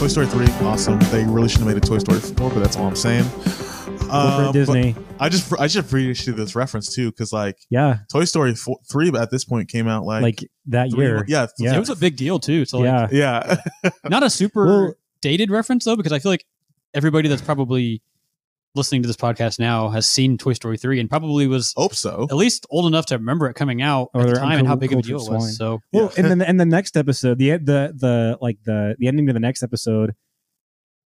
Toy Story 3, awesome. They really should have made a Toy Story 4, but that's all I'm saying. Corporate Uh, Disney. I just I just appreciate this reference too, because like Yeah, Toy Story 4, 3 at this point came out like, like, that three year. mo- yeah, Yeah. It was a big deal too. So like, yeah. yeah. not a super Well- dated reference though, because I feel like everybody that's probably listening to this podcast now has seen Toy Story three and probably was Hope so. at least old enough to remember it coming out Or at the they're time and how big of a uncultured deal it was. swine. So Well, Yeah. and then and the next episode, the the the like the the ending to the next episode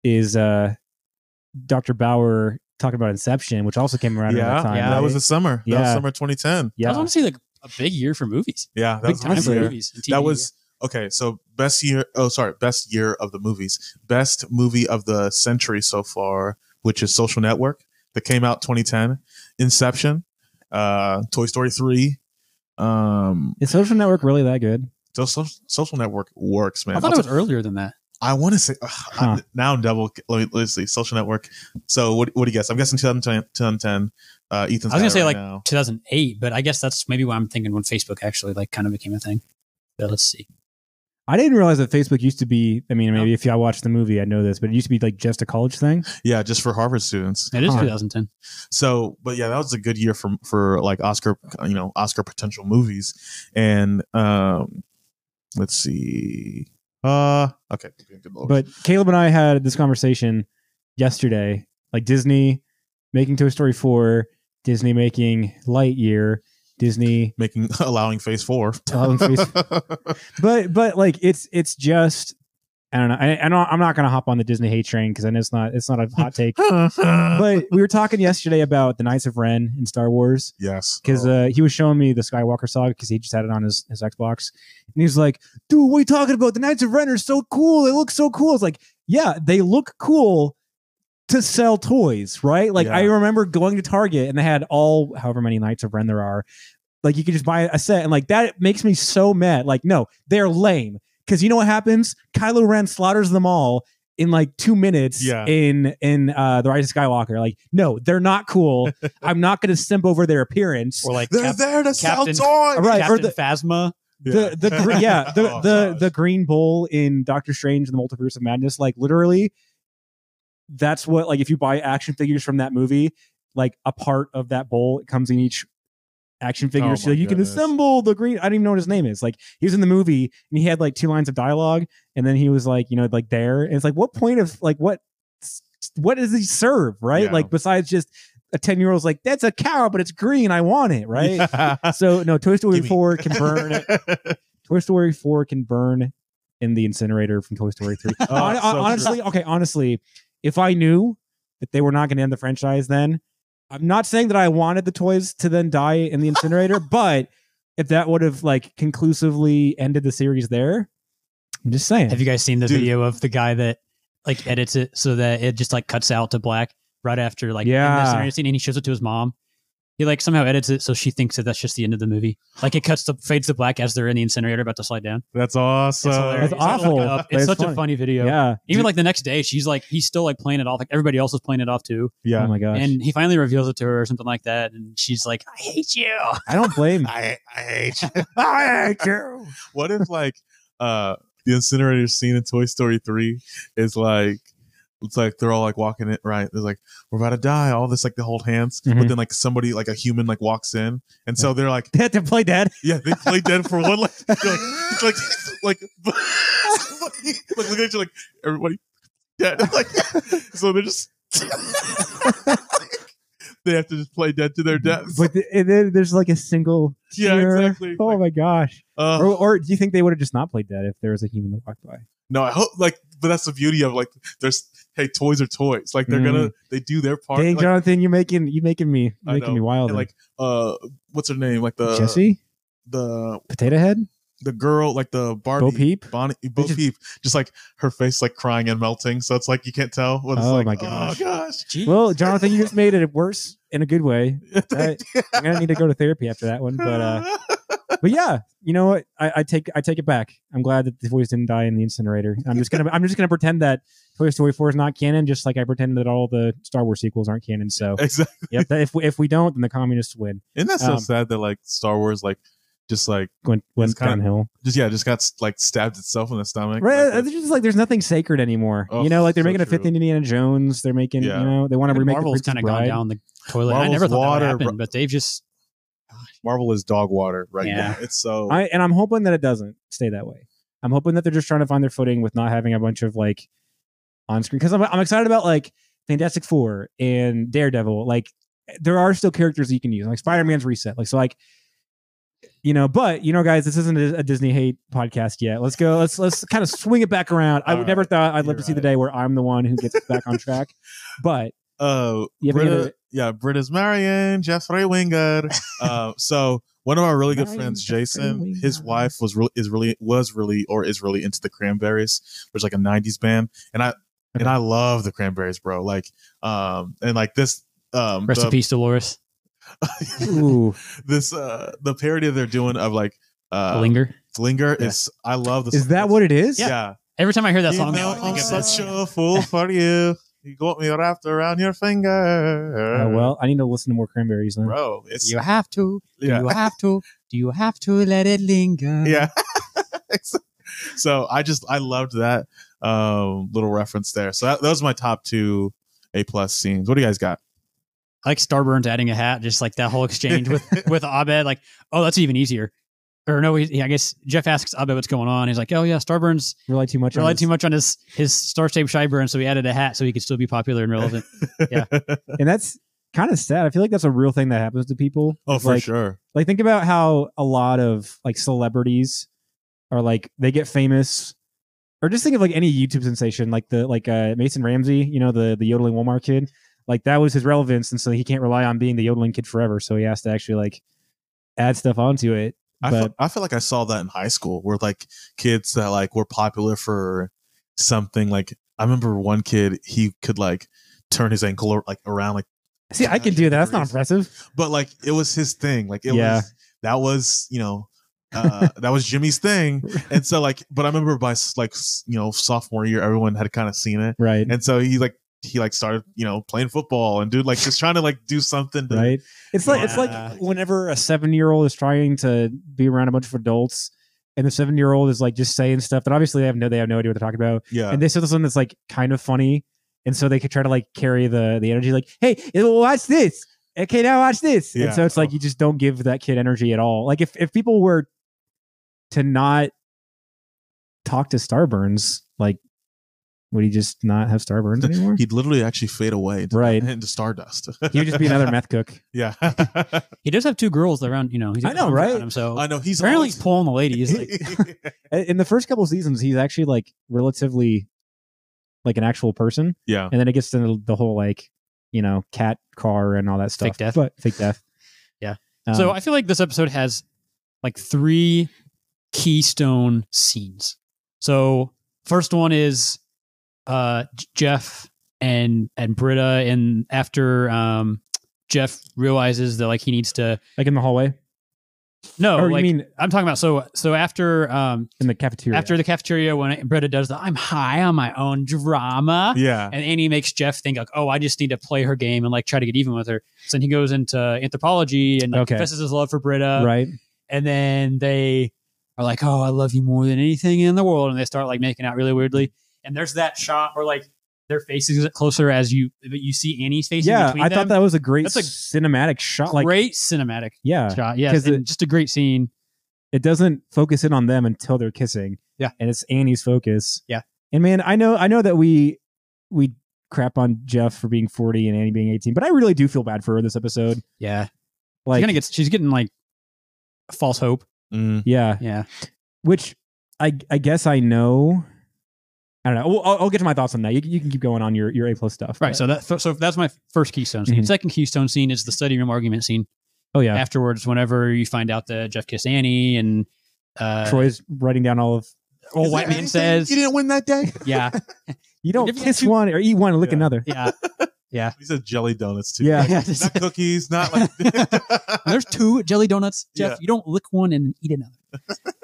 is uh Dr. Bauer talking about Inception, which also came around Yeah, that time. yeah, that was the summer. That was Yeah. summer 2010. I yeah. was honestly like a big year for movies. Yeah, that big was time for year. movies. And TV. That was okay. So best year. Oh, sorry, best year of the movies. Best movie of the century so far, which is Social Network that came out 2010. Inception, uh, Toy Story 3. Um, Is Social Network really that good? so, so, Social Network works, man. I thought it was earlier than that. I want to say ugh, I'm- Huh. now I'm double. Let me let's see. Social Network. So what? What do you guess? I'm guessing 2010. 2010 uh, Ethan's I was gonna say right like now. 2008, but I guess that's maybe why I'm thinking when Facebook actually like kind of became a thing. But let's see. I didn't realize that Facebook used to be. I mean, maybe if I watched the movie, I know this, but it used to be like just a college thing. yeah, just for Harvard students. It is Huh. 2010. So, but yeah, that was a good year for for like Oscar, you know, Oscar potential movies. And um, let's see. Uh, okay. But Caleb and I had this conversation yesterday. Like Disney making Toy Story four, Disney making Lightyear, Disney making allowing Phase Four. Allowing Phase- but but like it's it's just I don't know. I, I'm not going to hop on the Disney hate train because I know it's not it's not a hot take. but we were talking yesterday about the Knights of Ren in Star Wars yes, because Oh, uh, he was showing me the Skywalker saga because he just had it on his, his Xbox, and he's like, "Dude, what are you talking about? The Knights of Ren are so cool. They look so cool." It's like, yeah, they look cool to sell toys, right? Like Yeah. I remember going to Target and they had all however many Knights of Ren there are. Like you could just buy a set, and like that makes me so mad. Like, no, they're lame because you know what happens? Kylo Ren slaughters them all in like two minutes Yeah. in in uh the Rise of Skywalker. Like, no, they're not cool. I'm not going to simp over their appearance. Or like they're Cap- there to sell toys. Right, or the- Phasma. the the gre- yeah the Oh, the the green bull in Doctor Strange and the Multiverse of Madness like literally that's what like if you buy action figures from that movie like a part of that bowl it comes in each action figure. Oh so you can assemble the green I don't even know what his name is. Like he was in the movie and he had like two lines of dialogue and then he was like you know like there. And it's like what point of like what what does he serve right? Yeah. like besides just a 10 year old's like that's a cow but it's green. I want it right? Yeah. so no Toy Story 4 can burn it. Toy Story 4 can burn in the incinerator from Toy Story 3. Oh, so honestly, okay, honestly, if I knew that they were not going to end the franchise then, I'm not saying that I wanted the toys to then die in the incinerator, but if that would have like conclusively ended the series there, I'm just saying. Have you guys seen the Dude. video of the guy that like edits it so that it just like cuts out to black right after like in Yeah. the scenario scene and he shows it to his mom? He like somehow edits it so she thinks that that's just the end of the movie. Like it cuts to fades to black as they're in the incinerator about to slide down. That's awesome. It's. That's You gotta look awful. it. It's That's such funny. a funny video. yeah. Even like the next day, she's like, he's still like playing it off. Like everybody else is playing it off too. Yeah. Oh my gosh. And he finally reveals it to her or something like that. And she's like, I hate you. I don't blame. I, I hate you. I hate you. What if like uh the incinerator scene in Toy Story 3 is like it's like they're all like walking it right. They're like, we're about to die, all this like they hold hands, but Mhm. then like somebody like a human like walks in. And so they're like, They had to play dead. yeah, they play dead for one like like like like, like look at you like everybody dead. Like so they're just they have to just play dead to their death. But th- and then there's like a single. yeah, tear. exactly. Oh Like, my gosh. uh, Or, or do you think they would have just not played dead if there was a human that walked by? No, I hope like, but that's the beauty of like, there's hey, toys are toys. Like they're gonna they do their part. Dang, like, Jonathan, you're making you making me I making me wild. and, like uh, what's her name? Like the Jessie, the Potato Head, the girl, like the Barbie. Bo Peep. Bonnie, Bo just- Peep, just like her face like crying and melting, so it's like you can't tell what it's Oh like. my gosh. Oh gosh! Jeez. Well, Jonathan, you just made it worse in a good way. I- I'm gonna need to go to therapy after that one, but uh, but yeah, you know what? I, I take I take it back. I'm glad that the toys didn't die in the incinerator. I'm just gonna I'm just gonna pretend that Toy Story 4 is not canon, just like I pretend that all the Star Wars sequels aren't canon. So exactly. yep, that if we, if we don't, then the communists win. Isn't that so Um, sad that like Star Wars like just like went went It's kinda- downhill. just yeah, just got like stabbed itself in the stomach. Right? Like, It's just like there's nothing sacred anymore. Oh, you know, like they're so making a fifth. Indiana Jones. They're making, Yeah. you know, they want to remake Marvel's kind of gone down the toilet. I Marvel's never thought that water, would happen, bro- but they've just Marvel is dog water right Yeah. now. It's so I and I'm hoping that it doesn't stay that way. I'm hoping that they're just trying to find their footing with not having a bunch of like on screen because I'm I'm excited about like Fantastic Four and Daredevil. Like there are still characters you can use. Like Spider Man's reset. Like so like you know, but you know, guys, this isn't a, Disney hate podcast yet. Let's go. Let's let's kind of swing it back around. I would never thought I'd live to see the day where I'm the one who gets back on track. But uh You ever Britta, yeah, Britta's Marion, Jeffrey Winger. uh so one of our really good Marion friends, Jeffrey Jason, his wife was really is really was really or is really into the Cranberries, which is like a '90s band, and I and I love the Cranberries, bro. Like, um, and like this, um, rest the- in peace, Dolores. ooh, this uh the parody they're doing of like uh Linger. Flinger Yeah. is I love this. is that what it is? Yeah. Every time I hear that You song, know I think I'm such a fool for you. You got me wrapped around your finger. Uh, well, I need to listen to more Cranberries then. bro, it's You have to. yeah, You have to. Do you have to let it linger? yeah. so I just I loved that um little reference there. So that, those are my top two A plus scenes. What do you guys got? I like Starburns adding a hat, just like that whole exchange with with Abed. Like, oh, that's even easier. Or no, he, I guess Jeff asks Abed what's going on. He's like, oh yeah, Starburns Rely too much. on relied this. too much on his his Star Shaped Sideburn, so he added a hat so he could still be popular and relevant. Yeah. and that's kind of sad. I feel like that's a real thing that happens to people. oh, It's for like, sure. Like think about how a lot of like celebrities are like they get famous, or just think of like any YouTube sensation, like the like uh Mason Ramsey, you know the the yodeling Walmart kid. Like that was his relevance, and so he can't rely on being the yodeling kid forever. So he has to actually like add stuff onto it. I But feel, I feel like I saw that in high school where like kids that like were popular for something like I remember one kid he could like turn his ankle like around like see, I can do that. That's not impressive. but like it was his thing like it Yeah. was that was you know uh that was Jimmy's thing and so like but I remember by like you know sophomore year everyone had kind of seen it Right. and so he like he like started you know playing football and dude like just trying to like do something to, right? It's like it's like whenever a seven year old is trying to be around a bunch of adults and the seven year old is like just saying stuff that obviously they have no they have no idea what they're talking about. Yeah. And they say something that's like kind of funny and so they could try to like carry the the energy like hey watch this. Okay now watch this. Yeah. and so it's like you just don't give that kid energy at all. Like if if people were to not talk to starburns like would he just not have starburns anymore he'd literally actually fade away into, Right. into stardust he would just be another meth cook yeah He does have two girls around, you know. He's I know, right? Him, so I know he's apparently always- he's pulling the ladies. Like, in the first couple seasons he's actually like relatively like an actual person yeah and then it gets to the, the whole like you know cat car and all that stuff Fake death. but fake death Yeah. Um, so I feel like this episode has like three keystone scenes. So first one is uh Jeff and and Britta, and after um Jeff realizes that like he needs to like in the hallway no or like mean I'm talking about so so after um in the cafeteria after the cafeteria when Britta does the I'm high on my own drama. yeah And Annie makes Jeff think like, oh, I just need to play her game and like try to get even with her. So then he goes into anthropology and like, Okay. confesses his love for Britta. right And then they are like, oh, I love you more than anything in the world. And they start like making out really weirdly. And there's that shot where like their faces get closer as you but you see Annie's face. in yeah between i them. thought that was a great That's a cinematic shot like great cinematic yeah shot. Yes, 'Cause and it- just a great scene. it doesn't focus in on them until they're kissing Yeah. and it's annie's focus Yeah. and man i know i know that we we crap on jeff for being 40 and annie being 18 but i really do feel bad for her this episode Yeah, like she's gonna get. She's getting like false hope. Mm. yeah Yeah, which I I guess I know. I don't know. Well, I'll, I'll get to my thoughts on that. You, can- you can keep going on your, your A plus stuff. right. but- So that so that's my first keystone scene. Mhm. Second keystone scene is the study room argument scene. oh yeah, Afterwards, whenever you find out that Jeff kissed Annie and uh, Troy's writing down all of. old Is white man anything says, you didn't win that day. yeah, You don't If you kiss have two- one or eat one and lick Yeah. another. yeah. Yeah. He said jelly donuts too. Yeah. Yeah. not cookies, not like. There's two jelly donuts, Jeff. Yeah. You don't lick one and eat another.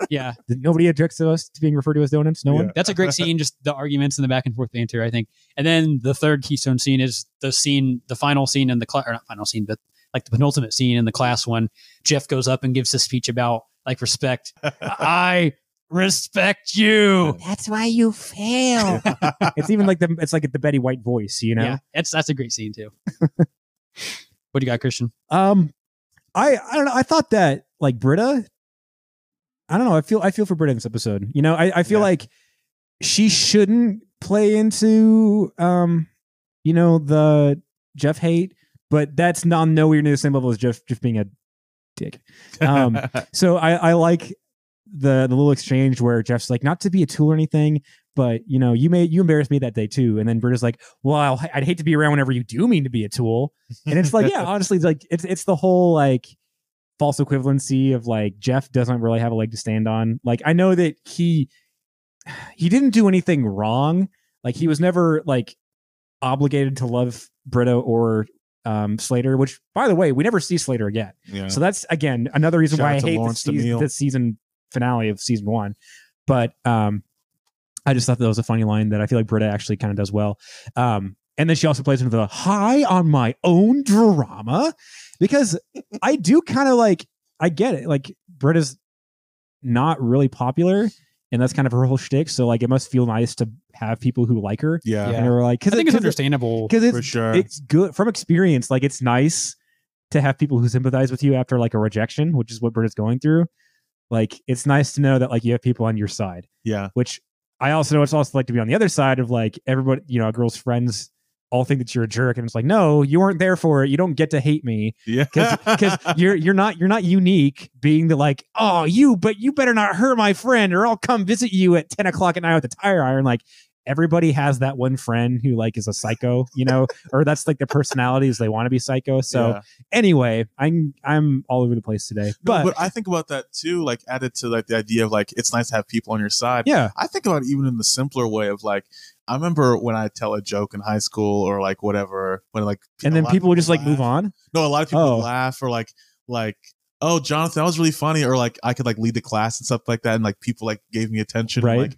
Yeah, Nobody objects to us to being referred to as donuts. No one. That's a great scene. Just the arguments and the back and forth banter, I think. And then the third keystone scene is the scene, the final scene in the class, or not final scene, but like the penultimate scene in the class when Jeff goes up and gives a speech about like respect. I respect you. That's why you fail. it's even like the it's like the Betty White voice, you know. Yeah, it's that's a great scene too. what do you got, Christian? Um, I I don't know. I thought that like Britta. I don't know. I feel I feel for Britta in this episode. You know, I I feel Yeah. like she shouldn't play into um, you know, the Jeff hate, but that's not nowhere near the same level as Jeff just being a dick. Um, So I I like the the little exchange where Jeff's like not to be a tool or anything, but you know you made you embarrassed me that day too, and then Britta's like, well, I'll, I'd hate to be around whenever you do mean to be a tool, and it's like yeah, honestly, it's like it's it's the whole like false equivalency of like Jeff doesn't really have a leg to stand on. Like I know that he he didn't do anything wrong. Like he was never like obligated to love Britta or um, Slater, which by the way, we never see Slater again. yeah. So that's again another reason Shout why I hate the season, the season finale of season one. But um, I just thought that was a funny line that I feel like Britta actually kind of does well. Um, and then she also plays into the high on my own drama because I do kind of like I get it. Like Britta's not really popular, and that's kind of her whole shtick. So like it must feel nice to have people who like her. yeah, Yeah. And are like, because I think it's understandable. because it's sure. it's good from experience. Like it's nice to have people who sympathize with you after like a rejection, which is what Britta's going through. Like it's nice to know that like you have people on your side, yeah, which I also know it's also like to be on the other side of like everybody, you know, a girl's friends all think that you're a jerk, and it's like, no, you weren't there for it. You don't get to hate me yeah. because you're you're not you're not unique. Being the like, oh, you, but you better not hurt my friend, or I'll come visit you at ten o'clock at night with a tire iron. Like everybody has that one friend who like is a psycho, you know, or that's like their personalities. They want to be psycho. So Yeah. anyway, I'm I'm all over the place today, No, but, but I think about that too, like added to like the idea of like it's nice to have people on your side. yeah, I think about it even in the simpler way of like I remember when I tell a joke in high school or like whatever when like and then people would just like move on. No, a lot of people Oh. laugh or like like oh Jonathan that was really funny or like I could like lead the class and stuff like that and like people like gave me attention Right. like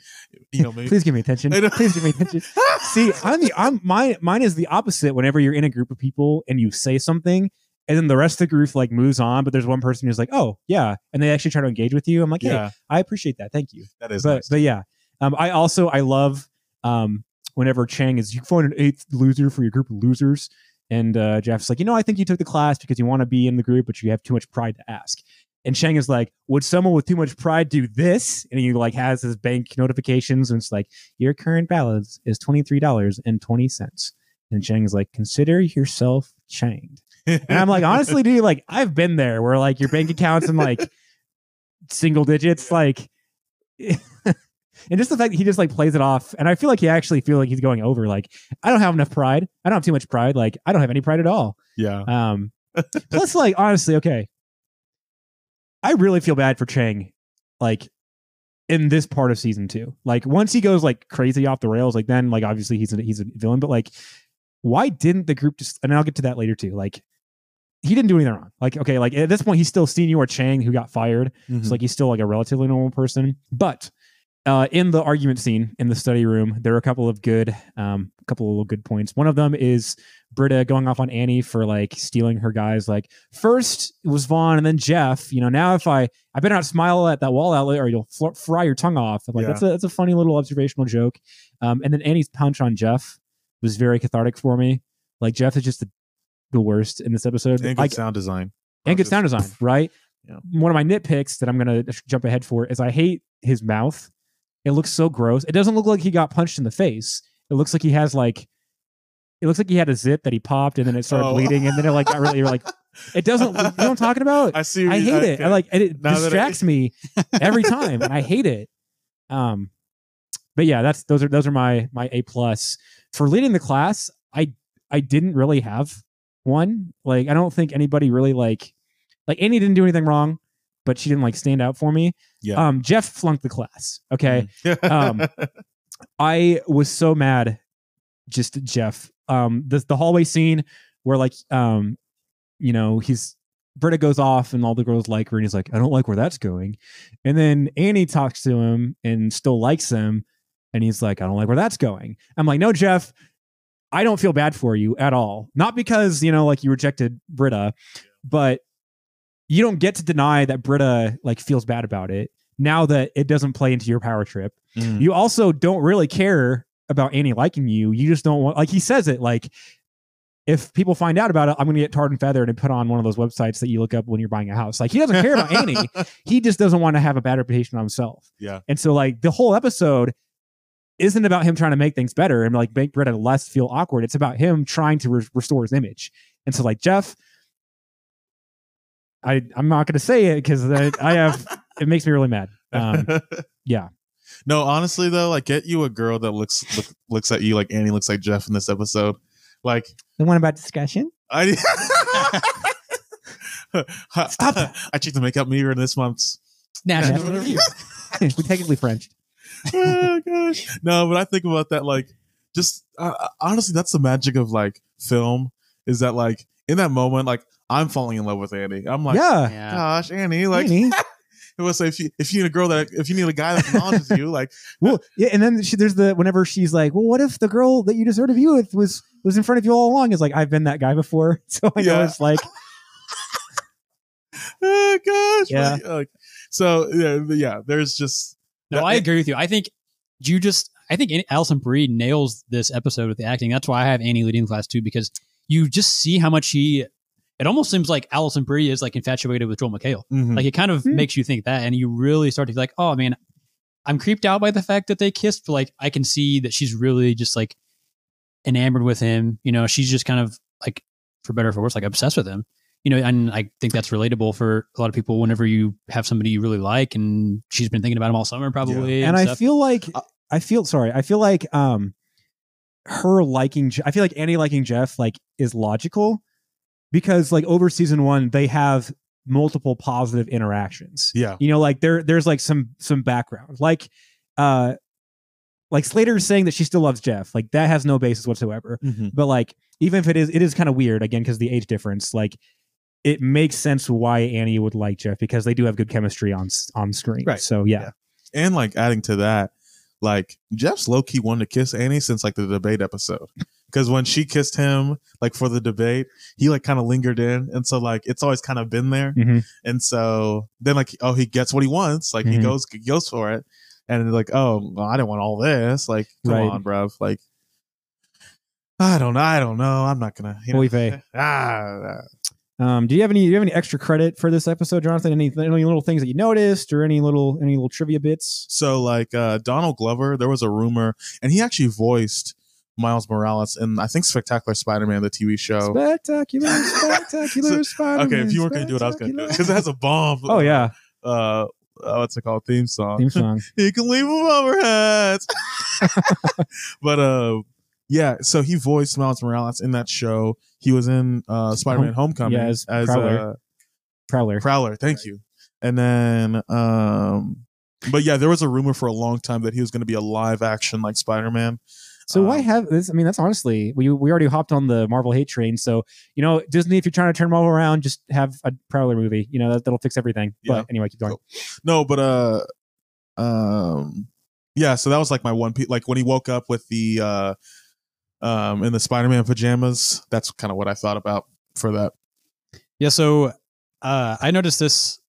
you know maybe Please give me attention. Please give me attention. See, I'm the I'm mine mine is the opposite. Whenever you're in a group of people and you say something, and then the rest of the group like moves on, but there's one person who's like, "Oh, yeah," and they actually try to engage with you. I'm like, "Hey, yeah I appreciate that. Thank you." that is but nice. but yeah, um, I also I love um whenever Chang is you find an eighth loser for your group of losers, and uh, Jeff's like, you know, I think you took the class because you want to be in the group, but you have too much pride to ask. And Chang is like, would someone with too much pride do this? And he like has his bank notifications, and it's like, your current balance is twenty three dollars and twenty cents. And Chang is like, consider yourself changed. And I'm like, honestly, dude, like I've been there where like your bank account's in like single digits, like and just the fact that he just like plays it off, and I feel like he actually feel like he's going over. Like, I don't have enough pride. I don't have too much pride. Like, I don't have any pride at all. yeah Um plus like honestly, okay. I really feel bad for Chang, like in this part of season two. Like once he goes like crazy off the rails, like then like obviously he's a he's a villain, but like why didn't the group just and I'll get to that later too. Like he didn't do anything wrong. Like, okay, like at this point, he's still senior Chang who got fired. Mhm. It's like he's still like a relatively normal person. But uh, in the argument scene in the study room, there are a couple of good, um, a couple of little good points. One of them is Britta going off on Annie for like stealing her guys. Like first it was Vaughn and then Jeff. You know, now if I I better not smile at that wall outlet or you'll fl- fry your tongue off. I'm like Yeah. that's a that's a funny little observational joke. Um, and then Annie's punch on Jeff was very cathartic for me. Like Jeff is just the, the worst in this episode. and good Like, sound design and good sound design, right? Yeah. One of my nitpicks that I'm gonna jump ahead for is I hate his mouth. It looks so gross. It doesn't look like he got punched in the face. It looks like he has like, it looks like he had a zip that he popped and then it started Oh. bleeding and then it like got really you're like, it doesn't. You know what I'm talking about? I see. I hate it. I like and it I- distracts me every time, and I hate it. Um, but yeah, that's those are those are my my A plus for leading the class. I I didn't really have one. Like I don't think anybody really like like Annie didn't do anything wrong, but she didn't like stand out for me. Yeah. Um, Jeff flunked the class. Okay. um, I was so mad, just at Jeff. Um, the the hallway scene where like um, you know, he's Britta goes off and all the girls like her, and he's like, I don't like where that's going. And then Annie talks to him and still likes him, and he's like, I don't like where that's going. I'm like, no, Jeff, I don't feel bad for you at all. Not because you know, like you rejected Britta, but you don't get to deny that Britta like feels bad about it now that it doesn't play into your power trip. Mm. You also don't really care about Annie liking you. You just don't want like he says it like if people find out about it, I'm going to get tarred and feathered and put on one of those websites that you look up when you're buying a house. Like he doesn't care about Annie. He just doesn't want to have a bad reputation on himself. Yeah. And so like the whole episode isn't about him trying to make things better and like make Britta less feel awkward. It's about him trying to re- restore his image. And so like Jeff, I I'm not going to say it because I, I have it makes me really mad. Um, yeah. No, honestly though, like get you a girl that looks look, looks at you like Annie looks like Jeff in this episode. Like The one about discussion. I Stop that. I checked the makeup mirror in this month's. National review. we technically French. oh gosh. No, but I think about that like just uh, honestly, that's the magic of like film is that like in that moment, like I'm falling in love with Annie. I'm like, yeah. Yeah. gosh, Annie, like Annie. it was like if you if you need a girl that if you need a guy that acknowledges you, like Well, yeah, and then she, there's the whenever she's like, "Well, what if the girl that you deserve to be with was was in front of you all along?" Is like, I've been that guy before, so I know Yeah. it's like, oh gosh, Yeah. like, like, so yeah, yeah. There's just No, I agree with you. I think you just, I think Alison Brie nails this episode with the acting. That's why I have Annie leading the class too, because you just see how much he It almost seems like Alison Brie is like infatuated with Joel McHale. mhm. Like it kind of Hmm. makes you think that, and you really start to be like, oh man, I'm creeped out by the fact that they kissed. But like, I can see that she's really just like enamored with him. You know, she's just kind of like, for better or for worse, like obsessed with him. You know, and I think that's relatable for a lot of people. Whenever you have somebody you really like, and she's been thinking about him all summer, probably. and I stuff. feel like Uh, I feel sorry. I feel like um, her liking. I feel like Annie liking Jeff like is logical because like over season one they have multiple positive interactions. yeah, You know, like there there's like some some background like uh. Like Slater saying that she still loves Jeff, like that has no basis whatsoever. Mhm. but like even if it is it is kind of weird again because the age difference like it makes sense why annie would like jeff because they do have good chemistry on on screen Right. so yeah, and like adding to that, like Jeff's low key wanted to kiss Annie since like the debate episode. Because when she kissed him, like for the debate, he like kind of lingered in, and so like it's always kind of been there. Mhm. And so then like oh he gets what he wants, like he Mhm. goes he goes for it, and like oh well, I didn't want all this, like come Right. on, bruv, like I don't know, I don't know, I'm not gonna you know, ah, um do you have any do you have any extra credit for this episode jonathan any, any little things that you noticed or any little any little trivia bits So like uh Donald Glover, there was a rumor, and he actually voiced Miles Morales in I think Spectacular Spider-Man, the TV show. spectacular spectacular Spider-Man. okay, if you weren't gonna do it, I was gonna do it because it has a bomb. oh yeah Uh, uh, what's it called? Theme song. theme song You can leave them over heads. but uh, yeah. So he voiced Miles Morales in that show. He was in uh Spider-Man: Homecoming yeah, as as Prowler. uh, prowler Prowler. Thank you. And then um. But yeah, there was a rumor for a long time that he was going to be a live action like Spider-Man. So why Um, have this? I mean, that's honestly we we already hopped on the Marvel hate train. So you know, Disney, if you're trying to turn Marvel around, just have a Prowler movie. You know, that, that'll fix everything. Yeah. But anyway, keep going. Cool. No, but uh, um, yeah. So that was like my one. Pe- like when he woke up with the uh, um, in the Spider-Man pajamas. That's kind of what I thought about for that. Yeah, so uh, I noticed this.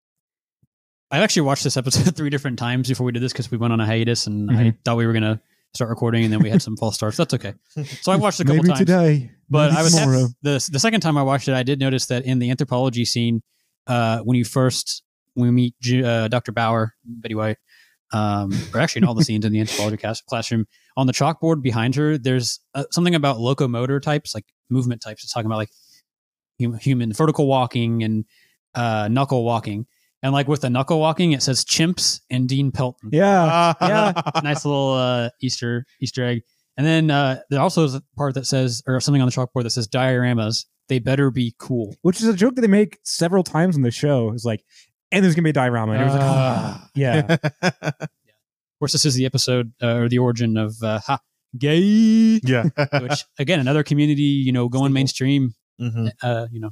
I actually watched this episode three different times before we did this because we went on a hiatus and I Mhm. thought we were gonna start recording and then we had some false starts. That's okay. So I watched it a couple Maybe times. today, But maybe I was tomorrow. the the second time I watched it, I did notice that in the anthropology scene, uh, when you first when we meet Ju- uh, Dr. Bauer, Betty White, um, or actually in all the scenes in the anthropology classroom, on the chalkboard behind her, there's uh, something about locomotor types, like movement types. It's talking about like hum- human vertical walking and uh, knuckle walking. And like with the knuckle walking, it says chimps and Dean Pelton yeah, yeah. nice little uh, Easter Easter egg. And then uh, there also is a part that says, or something on the chalkboard that says dioramas. They better be cool. Which is a joke that they make several times in the show. It's like, and there's gonna be a diorama. And it was like, Ah. oh, yeah. Of course, this is the episode uh, or the origin of uh, ha, gay, yeah. which again, another community, you know, going Staple. mainstream, Mhm. uh, you know.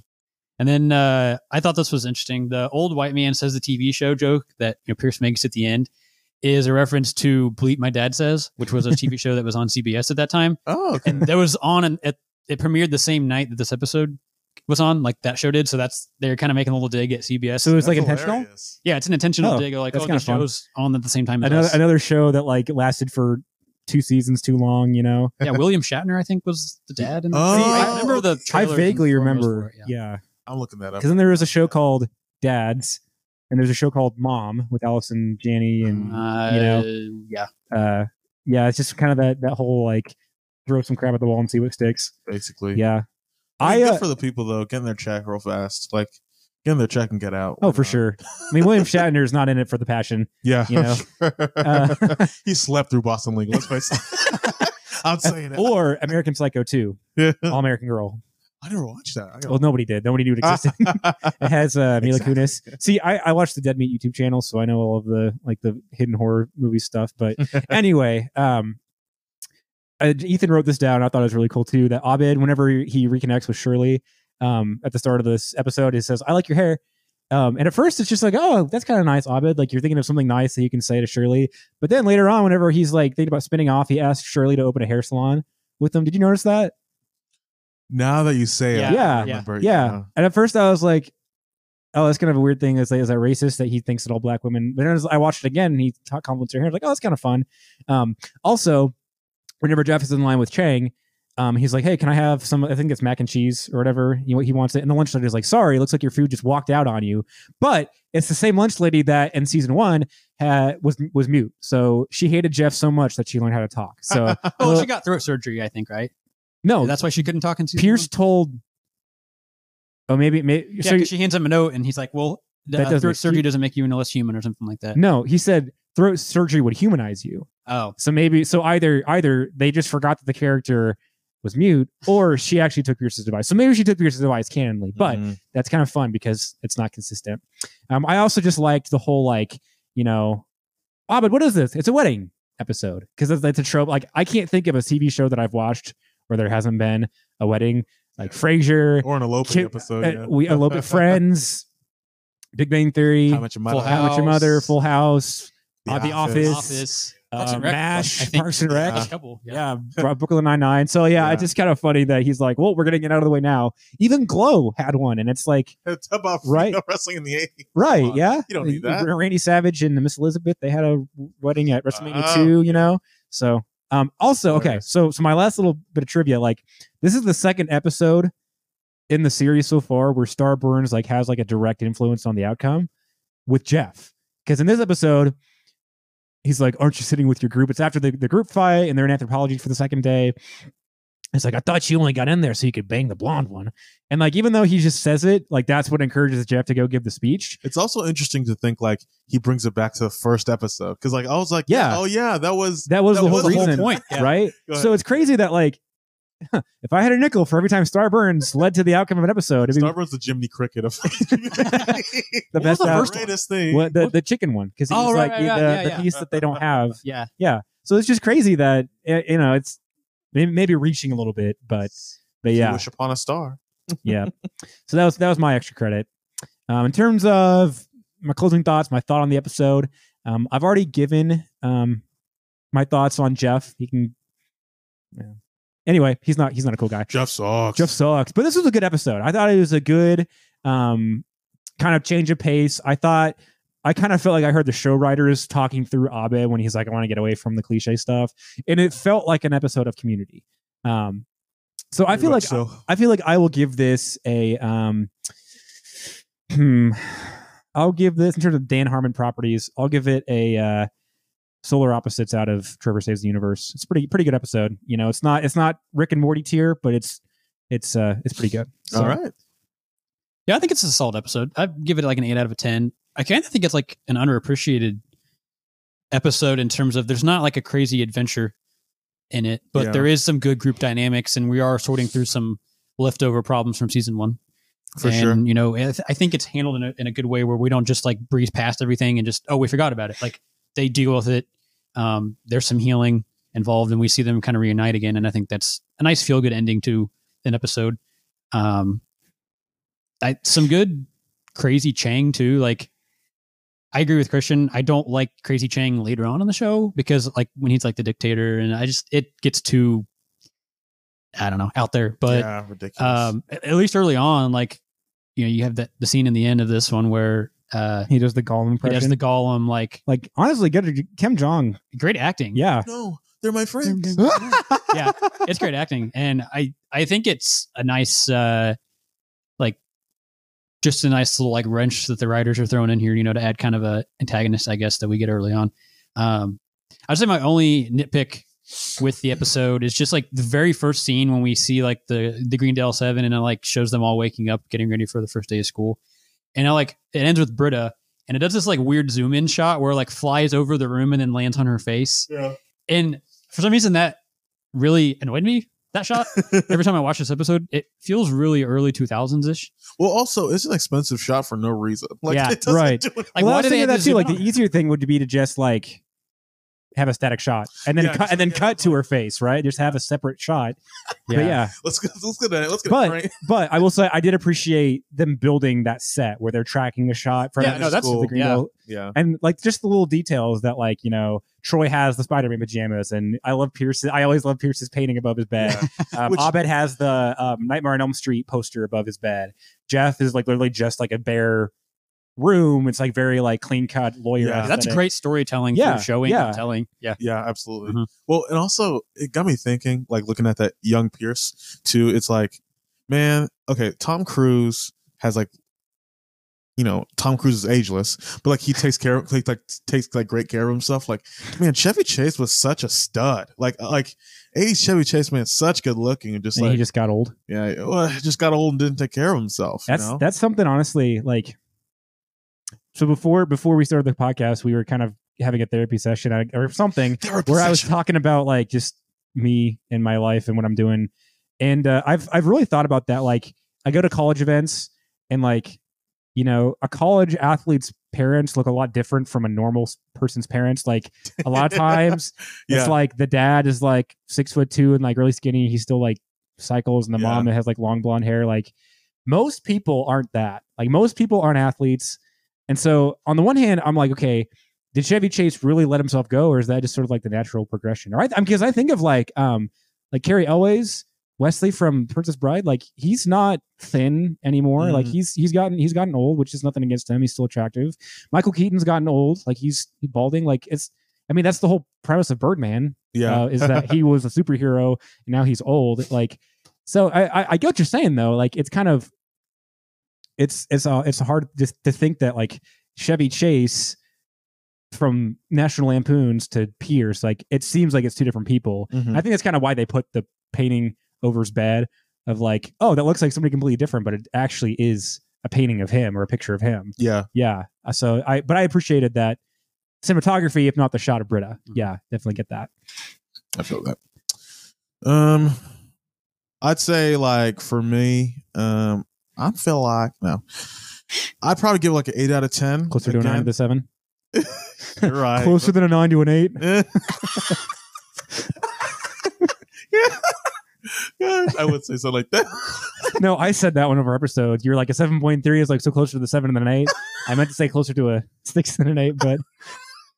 And then uh, I thought this was interesting. The old white man says the TV show joke that you know Pierce makes at the end is a reference to Bleep My Dad Says, which was a TV show that was on CBS at that time. Oh, okay. and that was on and it, it premiered the same night that this episode was on, like that show did. So that's they're kind of making a little dig at CBS. So it's like That's intentional. hilarious. yeah, it's an intentional Oh, dig. Like, that's oh, kinda fun. show's on at the same time as Another us. another show that like lasted for two seasons too long. You know, yeah, William Shatner, I think, was the dad. In the Oh, I remember the. I trailers and vaguely promos remember. for it, yeah, I'm looking that up. because then there was a show called Dads, and there's a show called Mom with Allison Janney and Uh, you know, yeah. uh, yeah, it's just kind of that that whole like throw some crap at the wall and see what sticks. Basically, Yeah, I I good uh, for the people though, getting their check real fast. Like getting their check and get out. oh for not? sure. I mean, William Shatner is not in it for the passion. Yeah, You know, uh, he slept through Boston Legal. I'm saying it. or American Psycho 2, Yeah. All American Girl. I never watched that. I Well, nobody did. Nobody knew it existed. it has uh, Mila Exactly. Kunis. See, I, I watched the Dead Meat YouTube channel, so I know all of the like the hidden horror movie stuff. But anyway, um, uh, Ethan wrote this down. I thought it was really cool too. That Abed, whenever he reconnects with Shirley, um, at the start of this episode, he says, "I like your hair." Um, and at first, it's just like, "Oh, that's kind of nice, Abed." Like you're thinking of something nice that you can say to Shirley. But then later on, whenever he's like thinking about spinning off, he asks Shirley to open a hair salon with him. Did you notice that? now that you say Yeah. it, Yeah. Remember. Yeah. And at first I was like, oh, that's kind of a weird thing. Is, like, is that racist that he thinks that all black women? But then as I watched it again and he talk compliments her hair. I was like, oh, that's kind of fun. Um, also, whenever Jeff is in line with Chang, um, he's like, hey, can I have some? I think it's mac and cheese or whatever. You know, he wants it. And the lunch lady is like, sorry, it looks like your food just walked out on you. But it's the same lunch lady that in season one had was was mute. So she hated Jeff so much that she learned how to talk. So Oh, Well- she got throat surgery, I think, right? no, That's why she couldn't talk in season Pierce one? told. Oh, maybe, maybe Yeah, so she hands him a note, and he's like, "Well, That doesn't throat surgery doesn't make you any less human, or something like that." No, he said throat surgery would humanize you. Oh, So maybe so either either they just forgot that the character was mute, or she actually took Pierce's device. So maybe she took Pierce's device canonly, but Mhm. that's kind of fun because it's not consistent. Um, I also just liked the whole like you know, ah, but what is this? It's a wedding episode because that's, that's a trope. Like I can't think of a TV show that I've watched where there hasn't been a wedding, like Frasier. or an eloping Ki- episode. uh, yeah. We elope with friends. Big Bang Theory, How much your mother? Full How Much Your Mother, House. Full House, The uh, The Office. Office, Office, uh, Parks and Rec, MASH, I think. Parks and Rec. Yeah. a couple. yeah, Bro- Brooklyn Nine Nine. So yeah, Yeah. it's just kind of funny that he's like, "Well, we're gonna get out of the way now." Even Glow had one, and it's like, It's about Right. female wrestling in the 80s. right, yeah, you don't need that. Randy Savage and the Miss Elizabeth, they had a wedding at WrestleMania Oh. two, you know. So, um, also okay, so so my last little bit of trivia, like this is the second episode in the series so far where Starburns like has like a direct influence on the outcome with Jeff, because in this episode. He's like, "Aren't you sitting with your group?" It's after the, the group fight, and they're in anthropology for the second day. It's like I thought you only got in there so you could bang the blonde one, and like even though he just says it, like that's what encourages Jeff to go give the speech. It's also interesting to think like he brings it back to the first episode because like I was like, Yeah. oh yeah, that was That was That the whole was the whole reason, point, yeah. right? So it's crazy that like, if I had a nickel for every time Starburns led to the outcome of an episode, it'd be Starburns the Jimmy Cricket of the What best. was the out- first greatest thing. what, the the chicken one because he's Oh, right, like right, the, right, yeah, the yeah. piece that they don't have. Yeah, Yeah, so it's just crazy that eh, you know it's maybe, maybe reaching a little bit, but but yeah, wish upon a star. yeah. So that was that was my extra credit. Um, in terms of my closing thoughts, my thought on the episode, um, I've already given um, my thoughts on Jeff. He can. Yeah. Anyway, he's not he's not a cool guy. Jeff sucks. Jeff sucks, but this was a good episode. I thought it was a good um, kind of change of pace. I thought I kind of felt like I heard the show writers talking through Abe when he's like, "I want to get away from the cliche stuff," and it felt like an episode of Community. Um, so I Very feel like so. I feel like I will give this a um hmm I'll give this in terms of Dan Harmon properties, I'll give it a uh Solar Opposites out of Trevor Saves the Universe. It's pretty pretty good episode. You know, it's not it's not Rick and Morty tier, but it's it's uh it's pretty good. So, All right. yeah. I think it's a solid episode. I'd give it like an eight out of a ten. I kind of think it's like an underappreciated episode in terms of there's not like a crazy adventure in it, but Yeah. there is some good group dynamics, and we are sorting through some leftover problems from season one. For and, sure. You know, I, th- I think it's handled in a, in a good way where we don't just like breeze past everything and just oh we forgot about it. Like they deal with it. Um, there's some healing involved, and we see them kind of reunite again. And I think that's a nice feel good ending to an episode. Um, I some good crazy Chang too. Like I agree with Christian. I don't like crazy Chang later on in the show because like when he's like the dictator, and I just it gets too. I don't know out there, but yeah, ridiculous. um, at at least early on, like you know, you have that the scene in the end of this one where uh, He does the Gollum he impression. does the Gollum, like like honestly, good Kim Jong. great acting. Yeah. no, they're my friends. yeah, it's great acting, and I I think it's a nice uh like just a nice little like wrench that the writers are throwing in here, you know, to add kind of a antagonist, I guess, that we get early on. Um, I'd say my only nitpick with the episode is just like the very first scene when we see like the the Greendale Seven, and it like shows them all waking up, getting ready for the first day of school, and I like it ends with Britta. And it does this like weird zoom in shot where like flies over the room and then lands on her face. Yeah. And for some reason that really annoyed me. That shot. Every time I watch this episode, it feels really early 2000s ish. Well, also, it's an expensive shot for no reason. Like, Yeah, it doesn't right. do it. Like, well, why was do they that too. Like the easier thing would be to just like have a static shot and then Yeah, cut and then like- cut to her face, right? Just have a separate shot. But yeah, Let's get let's get a let's get a But- frame. but I will say I did appreciate them building that set where they're tracking a shot from Yeah, the no, that's- school, the Green yeah. Yeah, and like just the little details that like you know Troy has the Spider-Man pajamas, and I love Pierce. I always love Pierce's painting above his bed. Um, Which- Abed has the um, Nightmare on Elm Street poster above his bed. Jeff is like literally just like a bare room. It's like very like clean cut lawyer. Yeah. That's aesthetic. great storytelling Yeah, for showing yeah. and telling. Yeah. yeah, absolutely. Mhm. Well, and also it got me thinking. Like looking at that young Pierce too. It's like, man, okay, Tom Cruise has like. You know, Tom Cruise is ageless, but like he takes care of, like, like takes like great care of himself. Like, man, Chevy Chase was such a stud. Like, like '80s Chevy Chase, man, such good looking, and just And like, he just got old. yeah, well, just got old and didn't take care of himself. That's you know? that's something honestly like. So before before we started the podcast, we were kind of having a therapy session or something Therapy where I was talking about like just me and my life and what I'm doing, and uh, I've I've really thought about that. Like I go to college events and like you know a college athlete's parents look a lot different from a normal person's parents. Like a lot of times yeah, it's like the dad is like six foot two and like really skinny. He still like cycles, and the Yeah. mom has like long blonde hair. Like most people aren't that. Like most people aren't athletes. And so on the one hand, I'm like, okay, did Chevy Chase really let himself go, or is that just sort of like the natural progression? All right, because I think of like um like Cary Elwes, Wesley from Princess Bride. Like he's not thin anymore. Like Mhm. he's he's gotten he's gotten old, which is nothing against him. He's still attractive. Michael Keaton's gotten old. Like he's balding. Like it's. I mean, that's the whole premise of Birdman yeah, uh, is that he was a superhero and now he's old. Like, so I, I, I get what you're saying though. Like, it's kind of, it's it's uh, it's hard to, to think that like Chevy Chase from National Lampoons to Pierce, like it seems like it's two different people. Mhm. I think that's kind of why they put the painting over his bed of like, oh, that looks like somebody completely different, but it actually is a painting of him or a picture of him. yeah. Yeah. Uh, So I, but I appreciated that cinematography, if not the shot of Britta. Mhm. Yeah, definitely get that. I feel that. Um, I'd say like for me, um, I feel like no, I'd probably give like an eight out of ten. Closer to a nine to seven. You're right. Closer than a nine to an eight. yeah. Yeah, I would say something like that. No, I said that one of our episodes. You're like a seven point three is like so closer to the seven than an eight. I meant to say closer to a six than an eight, but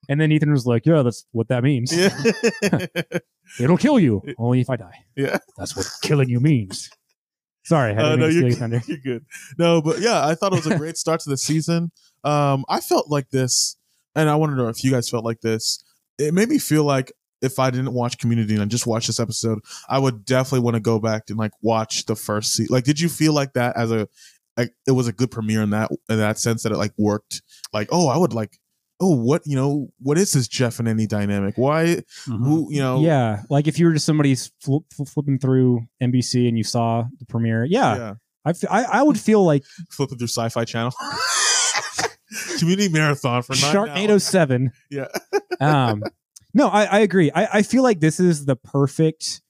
and then Ethan was like, "Yeah, that's what that means. yeah. It'll kill you only if I die. Yeah. That's what killing you means." Sorry, Uh, no, you're you good. you're good. No, but yeah, I thought it was a great start to the season. Um, I felt like this, and I want to know if you guys felt like this. It made me feel like if I didn't watch Community and I just watched this episode, I would definitely want to go back and like watch the first season. Like, did you feel like that as a like it was a good premiere in that in that sense that it like worked? Like, oh, I would like. Oh, what you know? What is this Jeff and Annie dynamic? Why? Mhm. Who you know? Yeah, like if you were just somebody fl- fl- flipping through NBC and you saw the premiere, yeah, yeah. I, f- I I would feel like Flipping through Sci-Fi Channel. Community marathon for nine Sharknado hours. Seven. Yeah. um, no, I, I agree. I, I feel like this is the perfect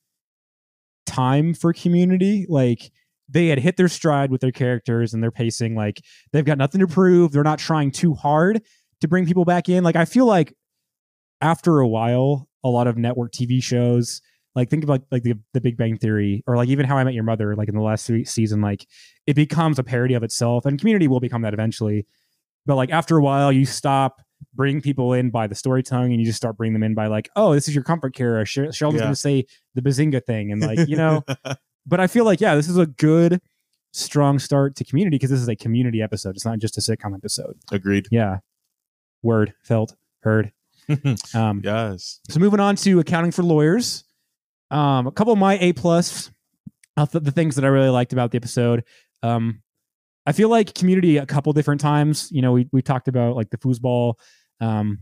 time for Community. Like they had hit their stride with their characters and their pacing. Like they've got nothing to prove. They're not trying too hard to bring people back in. Like I feel like after a while, a lot of network TV shows. Like think about like the, the Big Bang Theory or like even How I Met Your Mother. Like in the last se- season, like it becomes a parody of itself, and Community will become that eventually. But like after a while, you stop bring people in by the story tongue, and you just start bringing them in by like, oh, this is your comfort care. Sh- Sheldon's Yeah. going to say the bazinga thing, and like you know. but I feel like yeah, this is a good, strong start to Community because this is a community episode. It's not just a sitcom episode. Agreed. Yeah, word felt heard. Um, yes. so moving on to accounting for lawyers, um, a couple of my A plus, uh, th- the things that I really liked about the episode. Um, I feel like Community a couple different times. You know, we we talked about like the foosball, um,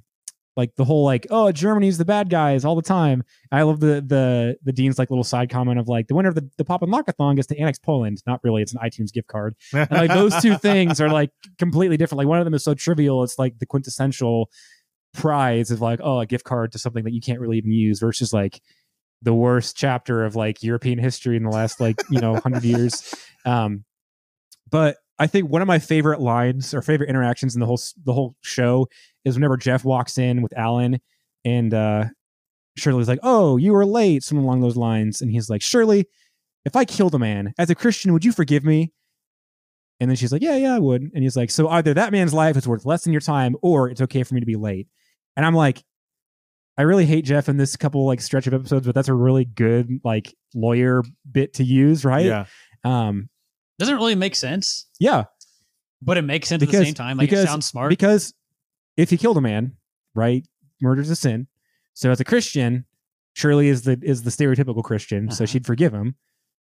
like the whole like oh Germany's the bad guys all the time. I love the the the dean's like little side comment of like the winner of the the Pop and Lockathon gets to annex Poland. Not really, it's an iTunes gift card. And like those two things are like completely different. Like one of them is so trivial, it's like the quintessential prize of like, oh, a gift card to something that you can't really even use versus like the worst chapter of like European history in the last like, you know, hundred years. Um, but I think one of my favorite lines or favorite interactions in the whole the whole show is whenever Jeff walks in with Alan and uh Shirley's like, "Oh, you were late," something along those lines, and he's like, "Shirley, if I killed a man as a Christian, would you forgive me?" And then she's like, "Yeah, yeah, I would." And he's like, "So either that man's life is worth less than your time, or it's okay for me to be late." And I'm like, I really hate Jeff in this couple like stretch of episodes, but that's a really good like lawyer bit to use, right? Yeah. Um, Doesn't really make sense, yeah, but it makes sense at the same time. Like because- it sounds smart. because if he killed a man, right, murder's a sin. So as a Christian, Shirley is the is the stereotypical Christian, so Uh-huh. she'd forgive him,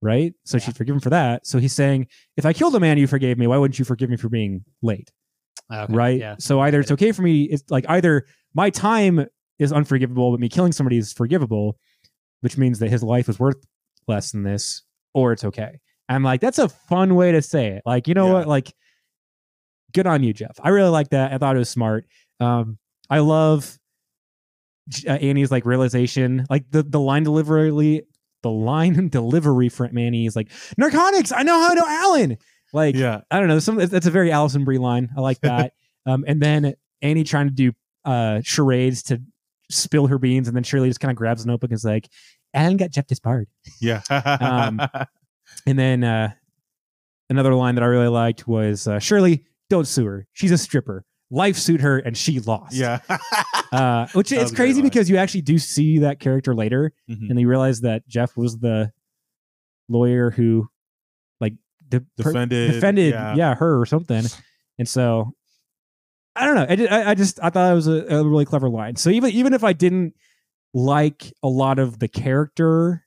right? So Yeah. she'd forgive him for that. So he's saying, if I killed a man, you forgave me. Why wouldn't you forgive me for being late? Okay, right? Yeah. So either it's okay for me, it's like either my time is unforgivable, but me killing somebody is forgivable, which means that his life is worth less than this, or it's okay. I'm like, that's a fun way to say it. Like, you know Yeah. what? Like, good on you, Jeff. I really like that. I thought it was smart. Um, I love uh, Annie's like realization, like the the line delivery, the line delivery for Annie is like narcotics. I know how to know Alan. Like, Yeah. I don't know. Some that's a very Alison Brie line. I like that. um, and then Annie trying to do uh charades to spill her beans, and then Shirley just kind of grabs a notebook and is like, "Alan got Jeff disbarred." Yeah. Um, And then uh another line that I really liked was uh, Shirley, don't sue her. She's a stripper. Life sued her, and she lost. yeah. Uh, which is was a great crazy because you actually do see that character later, Mhm. and you realize that Jeff was the lawyer who, like, de- per- Defended. defended yeah. her or something and so i don't know i, ju- I, I just i thought it was a, a really clever line so even even if i didn't like a lot of the character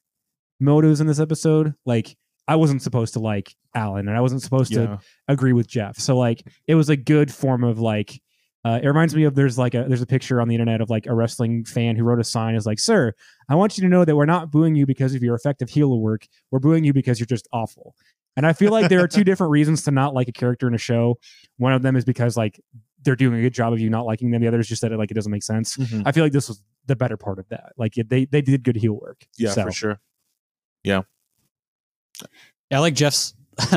motives in this episode like i wasn't supposed to like alan and i wasn't supposed to agree with jeff so like it was a good form of like uh, it reminds me of there's like a there's a picture on the internet of like a wrestling fan who wrote a sign is like sir i want you to know that we're not booing you because of your effective heel work we're booing you because you're just awful and I feel like there are two different reasons to not like a character in a show. One of them is because like they're doing a good job of you not liking them. The other is just that it like it doesn't make sense. Mhm. I feel like this was the better part of that. Like they they did good heel work. Yeah, So, for sure. Yeah, I like Jeff's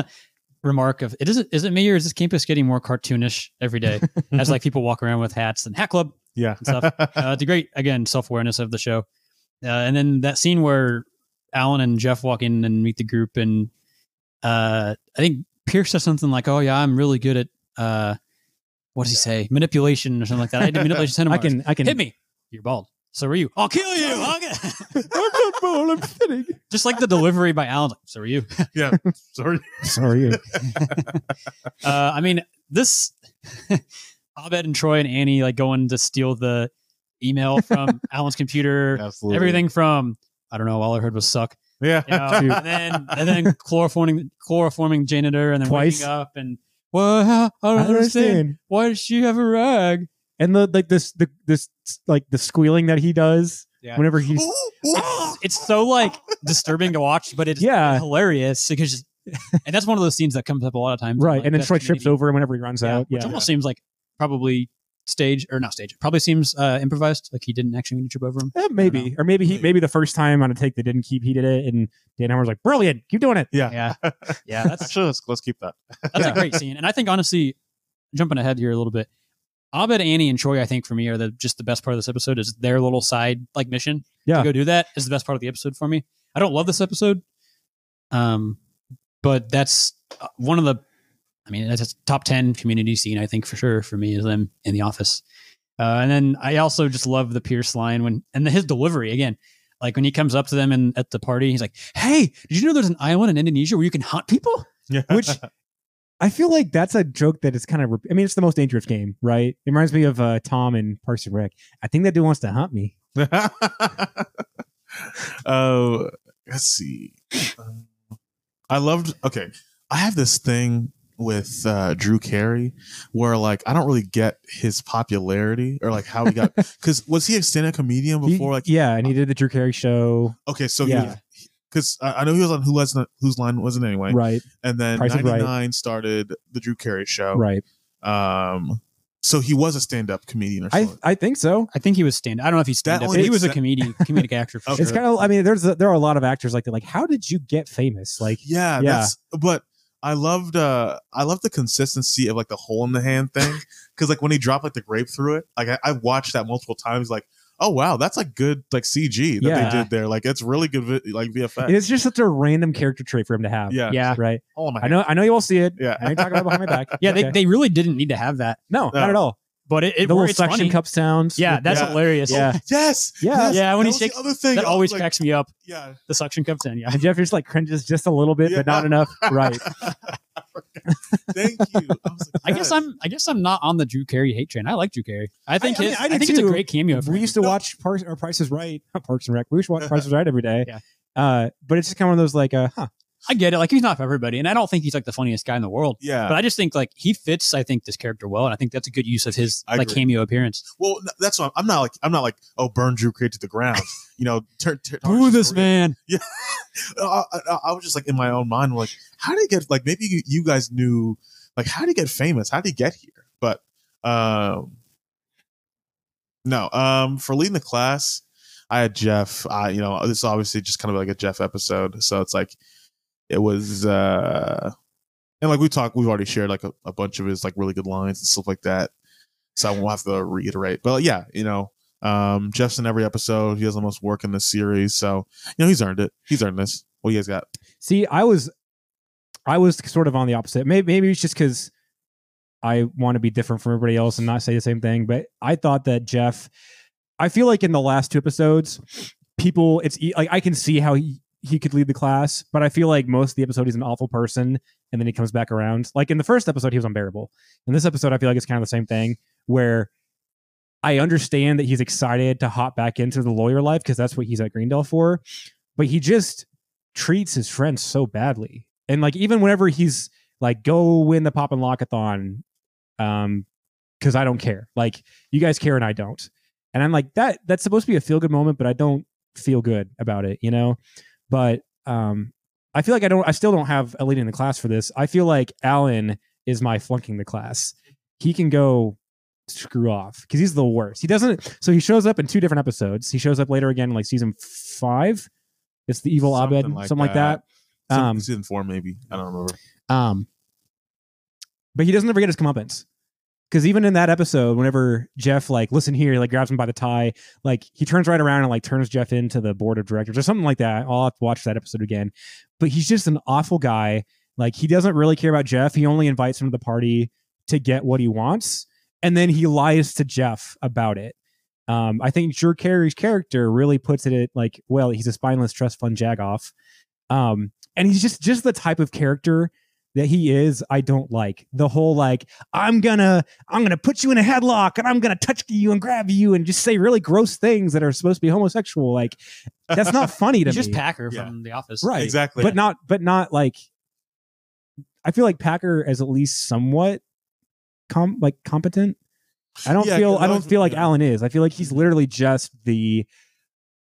remark of it isn't is it me or is this campus getting more cartoonish every day as like people walk around with hats and hat club yeah. stuff. uh, it's a great again self awareness of the show, uh, and then that scene where Alan and Jeff walk in and meet the group, and uh, I think Pierce says something like, "Oh yeah, I'm really good at uh, what does he say? Manipulation or something like that. I do manipulation I can I can hit me. You're bald. So are you. I'll kill you. I'll get-" I'm not bald, I'm sitting. Just like the delivery by Alan. Like, so are you. yeah. Sorry. Sorry. Uh, I mean, this Abed and Troy and Annie like going to steal the email from Alan's computer. Absolutely. Everything from I don't know. All I heard was suck. Yeah. You know, and then and then chloroforming chloroforming janitor, and then Twice. waking up and well, I don't, I don't understand. understand. Why does she have a rag? And the like this the this like the squealing that he does Yeah. whenever he's It's, it's so like disturbing to watch, but it's Yeah. hilarious because, and that's one of those scenes that comes up a lot of times. right, like, and then Best Troy trips Community. over whenever he runs Yeah, out. which Yeah. almost seems like probably stage or not stage. Probably seems uh, improvised, like he didn't actually mean to trip over him. Eh, maybe, or maybe he Maybe. maybe the first time on a take they didn't keep he did it, and Dan Harmon's like, "Brilliant, keep doing it." Yeah. Yeah, yeah, that's Actually, let's let's keep that. that's a great scene. And I think honestly, jumping ahead here a little bit, Abed, Annie, and Troy, I think for me are the just the best part of this episode is their little side like mission Yeah. to go do that is the best part of the episode for me. I don't love this episode, um, but that's uh, one of the. I mean, that's a top ten community scene I think for sure for me is them in the office. Uh, and then I also just love the Pierce line when and the, his delivery again. Like when he comes up to them and at the party, he's like, "Hey, did you know there's an island in Indonesia where you can hunt people?" Yeah. Which I feel like that's a joke that is kind of. I mean, it's the most dangerous game, right? It reminds me of uh, Tom and Parks and Rec. I think that dude wants to hunt me. Oh, let's see. Um, I loved. Okay, I have this thing with uh, Drew Carey where like I don't really get his popularity or like how he got because was he a stand-up comedian He- before? like yeah, and he did the Drew Carey show, okay, so Yeah. He because I I know he was on Who Was Not Whose Line Was It Anyway, right? and then Price is Right. ninety nine started the Drew Carey show, Right. Um, so he was a stand-up comedian or I something. I think so. I think he was stand. I don't know if he's stand up, he makes was a sen- comedian, comedic actor. For Okay. It's kind of. I mean, there's a, there are a lot of actors like that. Like, how did you get famous? Like, Yeah, Yeah. that's but I loved uh I loved the consistency of like the hole in the hand thing because like when he dropped like the grape through it, like I, I watched that multiple times. Like, oh wow, that's like good like CG that Yeah. they did there. Like it's really good vi- like VFX. it's just such a random character trait for him to have. yeah, yeah, Right. Oh my, I know. I know you all see it. Yeah. I ain't talking about behind my back. yeah. They, they really didn't need to have that, no, No. not at all. But it, it the little suction funny. cup sounds. Yeah, that's Yeah. hilarious. Yeah. Yes, Yeah. yes, Yeah, when that he was the shakes- other thing that I always like, cracks me up. Yeah, The suction cup in. Yeah, And Jeff just like cringes just a little bit, but not enough. Right. thank you. I, was like, I guess. I'm. I guess I'm not on the Drew Carey hate train. I like Drew Carey. I think I mean, his- I I, did think it's a great cameo. for we him. used to No. watch Parks or Prices Right, Parks and Rec. We used to watch Prices Right every day. Yeah. Uh, but it's just kind of one of those like, uh, huh. I get it. Like he's not for everybody, and I don't think he's like the funniest guy in the world. Yeah. But I just think like he fits. I think this character well, and I think that's a good use of his I like agree. cameo appearance. well, that's what I'm, I'm not like. I'm not like. Oh, burn Drew Carey to the ground. You know, turn. turn Boo this man. I, I, I was just like in my own mind, like, how did he get? Like, maybe you, you guys knew, like, how did he get famous? How did he get here? But, um, no, um, for leading the class, I had Jeff. I, you know, this is obviously just kind of like a Jeff episode, so it's like, it was, uh, and like we talked, we've already shared like a, a bunch of his like really good lines and stuff like that, so I won't have to reiterate. But yeah, you know, um, Jeff's in every episode. He does the most work in this series, so you know he's earned it. He's earned this. What you guys got? See, I was, I was sort of on the opposite. Maybe, maybe it's just because I want to be different from everybody else and not say the same thing. But I thought that Jeff, I feel like in the last two episodes, people, it's like I can see how he he could lead the class, but I feel like most of the episode he's an awful person, and then he comes back around. Like in the first episode, he was unbearable. In this episode, I feel like it's kind of the same thing where. I understand that he's excited to hop back into the lawyer life because that's what he's at Greendale for, but he just treats his friends so badly. And like even whenever he's like, go win the pop and lockathon, um, because I don't care. Like you guys care and I don't. And I'm like, that that's supposed to be a feel good moment, but I don't feel good about it, you know? But um I feel like I don't I still don't have a lead in the class for this. I feel like Alan is my flunking the class. He can go screw off because he's the worst. He doesn't so he shows up in two different episodes. He shows up later again in like season five. It's the evil Something Abed, like something like that. Um, season four, maybe. I don't remember. Um, but he doesn't ever get his comeuppance. Because even in that episode, whenever Jeff like listen here, he, like grabs him by the tie, like he turns right around and like turns Jeff into the board of directors or something like that. I'll have to watch that episode again. But he's just an awful guy. Like he doesn't really care about Jeff. He only invites him to the party to get what he wants, and then he lies to Jeff about it. Um, I think Drew Carey's character really puts it at like, well, he's a spineless trust fund jagoff. Um, and he's just just the type of character that he is i don't like the whole like i'm gonna i'm gonna put you in a headlock and i'm gonna touch you and grab you and just say really gross things that are supposed to be homosexual like that's not funny to He's me just Packer Yeah. from The Office. right Exactly. but not but not like i feel like packer is at least somewhat com like competent i don't Yeah, feel 'cause i I don't feel like yeah. alan is i feel like he's mm-hmm. literally just the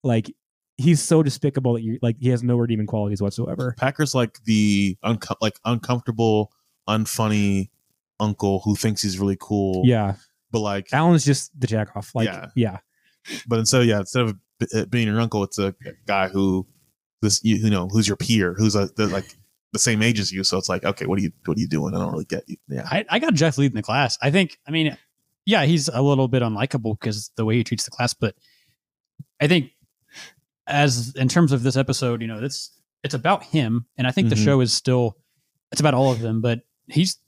like he's so despicable that you like he has no redeeming qualities whatsoever Packer's like the unco- like uncomfortable, unfunny uncle who thinks he's really cool. yeah But like, alan's just the jack off like Yeah. yeah but instead, yeah, instead of b- it being your uncle, it's a guy who this you, you know who's your peer, who's uh, a, the, like the same age as you. So it's like, okay, what are you what are you doing? I don't really get you. Yeah. I, I got Jeff leading the class. I think. I mean, yeah, he's a little bit unlikable because the way he treats the class, but I think as in terms of this episode, you know, it's it's about him, and I think Mhm. the show is still it's about all of them, but he's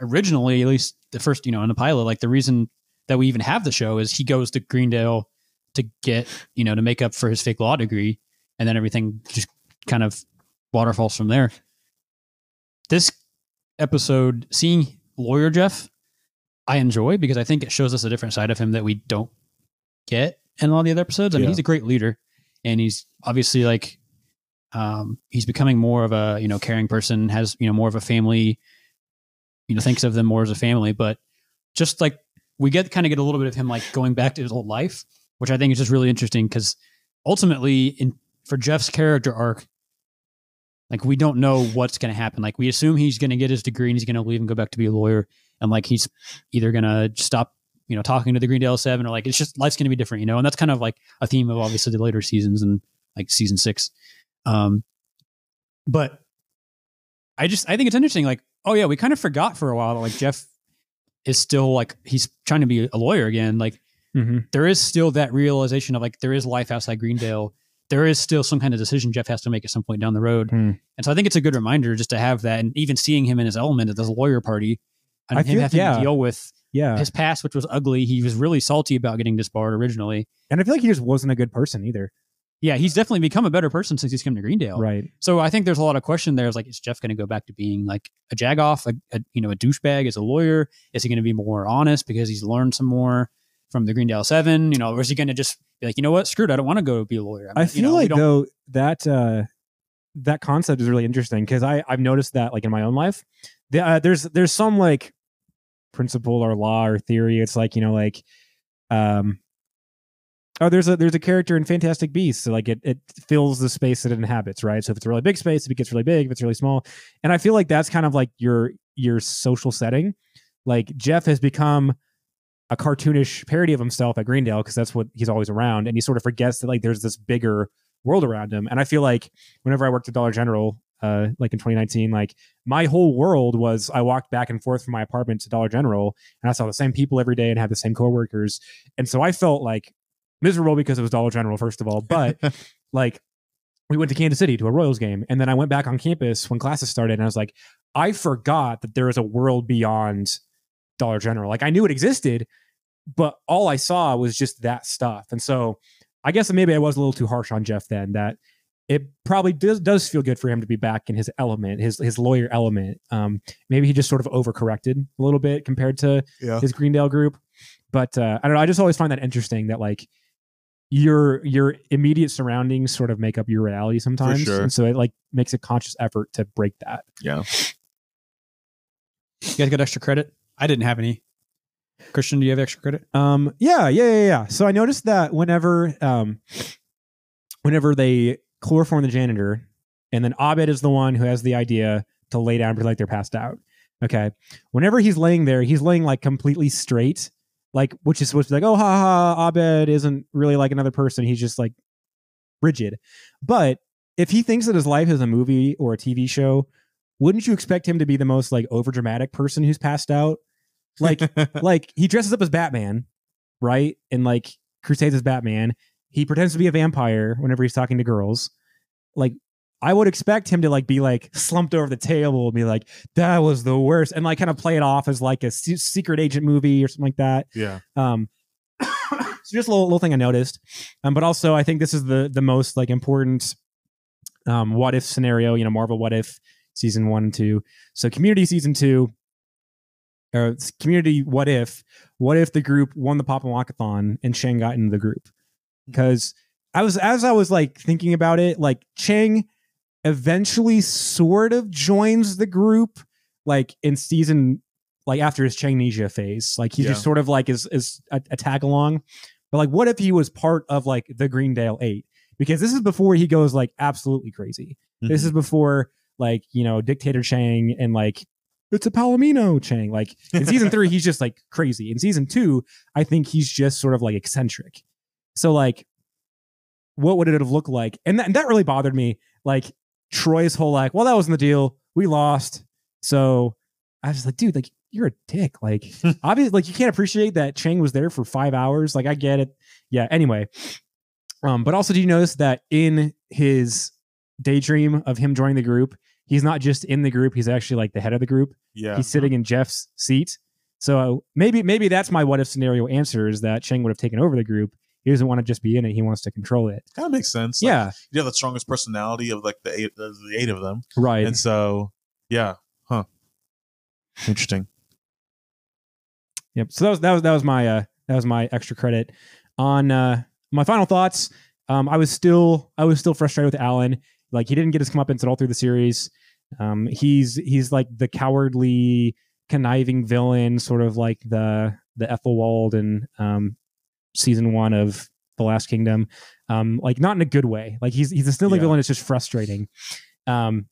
originally at least the first, you know, in the pilot, like the reason that we even have the show is he goes to Greendale to get you know to make up for his fake law degree, and then everything just kind of waterfalls from there. This episode, seeing lawyer Jeff, I enjoy because I think it shows us a different side of him that we don't get in a lot of the other episodes. I mean, Yeah. he's a great leader, and he's obviously like um, he's becoming more of a you know caring person, has you know more of a family, you know thinks of them more as a family. But just like we get kind of get a little bit of him like going back to his old life, which I think is just really interesting because ultimately in for Jeff's character arc, like we don't know what's going to happen. Like we assume he's going to get his degree and he's going to leave and go back to be a lawyer, and like he's either going to stop you know talking to the Greendale Seven or like it's just life's going to be different, you know. And that's kind of like a theme of obviously the later seasons and like season six. Um, but I just I think it's interesting. Like, oh yeah, we kind of forgot for a while that like Jeff is still like he's trying to be a lawyer again. Like hmm there is still that realization of like there is life outside Greendale. There is still some kind of decision Jeff has to make at some point down the road. Hmm. And so I think it's a good reminder just to have that and even seeing him in his element at this lawyer party and I him feel- having yeah. to deal with Yeah, his past, which was ugly. He was really salty about getting disbarred originally. and I feel like he just wasn't a good person either. Yeah, he's definitely become a better person since he's come to Greendale. Right. So I think there's a lot of question there. Is like, is Jeff going to go back to being like a jagoff, a, a you know, a douchebag as a lawyer? Is he going to be more honest because he's learned some more from the Greendale Seven? You know, or is he going to just be like, you know what, screwed, I don't want to go be a lawyer. I mean, feel you know, like though that uh, that concept is really interesting because I I've noticed that like in my own life, the, uh, there's there's some like principle or law or theory. It's like you know like um oh there's a there's a character in Fantastic Beasts so like it it fills the space that it inhabits right. So if it's a really big space, it gets really big. If it's really small, and I feel like that's kind of like your your social setting. Like Jeff has become a cartoonish parody of himself at Greendale because that's what he's always around, and he sort of forgets that like there's this bigger world around him. And I feel like whenever I worked at Dollar General, uh, like in 2019, like my whole world was I walked back and forth from my apartment to Dollar General, and I saw the same people every day and had the same coworkers, and so I felt like miserable because it was Dollar General first of all, but like we went to Kansas City to a Royals game, and then I went back on campus when classes started, and I was like, I forgot that there is a world beyond Dollar General. Like I knew it existed, but all I saw was just that stuff. And so I guess maybe I was a little too harsh on Jeff then that it probably does does feel good for him to be back in his element, his his lawyer element. Um, maybe he just sort of overcorrected a little bit compared to Yeah. his Greendale group. But uh, I don't know. I just always find that interesting that like your your immediate surroundings sort of make up your reality sometimes, sure. and so it like makes a conscious effort to break that. Yeah. you guys got extra credit. I didn't have any. Christian, do you have extra credit? Um, yeah, yeah, yeah, yeah. So I noticed that whenever, um, whenever they chloroform the janitor, and then Abed is the one who has the idea to lay down pretend like they're passed out. Okay, whenever he's laying there, he's laying like completely straight, like which is supposed to be like, oh, ha ha, Abed isn't really like another person. He's just like rigid. But if he thinks that his life is a movie or a TV show, wouldn't you expect him to be the most like overdramatic person who's passed out? Like like he dresses up as Batman, right? And like crusades as Batman. He pretends to be a vampire whenever he's talking to girls. Like I would expect him to like be like slumped over the table and be like, "That was the worst," and like kind of play it off as like a se- secret agent movie or something like that. yeah. Um, so just a little, little thing I noticed. Um, but also I think this is the the most like important um what if scenario. You know, Marvel what if season one and two. So Community season two. Or community what if what if the group won the pop and lockathon and Chang got into the group because I was as I was like thinking about it like Chang eventually sort of joins the group like in season like after his Changnesia phase like he Yeah. just sort of like is is a, a tag along but like what if he was part of like the Greendale 8 because this is before he goes like absolutely crazy this is mm-hmm. before like you know dictator Chang and like it's a Palomino Chang. Like in season three, he's just like crazy. In season two, I think he's just sort of like eccentric. So like, what would it have looked like? And that, and that really bothered me. Like Troy's whole like, well, that wasn't the deal. We lost. So I was like, dude, like you're a dick. Like obviously, like you can't appreciate that Chang was there for five hours. Like I get it. Yeah. Anyway, um, but also, do you notice that in his daydream of him joining the group, he's not just in the group; he's actually like the head of the group Yeah. he's sitting in Jeff's seat. So maybe maybe that's my what if scenario answer is that Chang would have taken over the group. He doesn't want to just be in it; he wants to control it. Kind of makes sense. Like, yeah, you have the strongest personality of like the eight, of the eight of them, right. and so yeah, huh? Interesting. Yep. So that was that was that was my uh that was my extra credit on uh my final thoughts. Um, I was still I was still frustrated with Alan. Like he didn't get his comeuppance at all through the series. Um, he's he's like the cowardly, conniving villain, sort of like the the Aethelwold and, um, season one of The Last Kingdom. Um, like not in a good way. Like he's he's a snilling Yeah. villain. It's just frustrating. Um,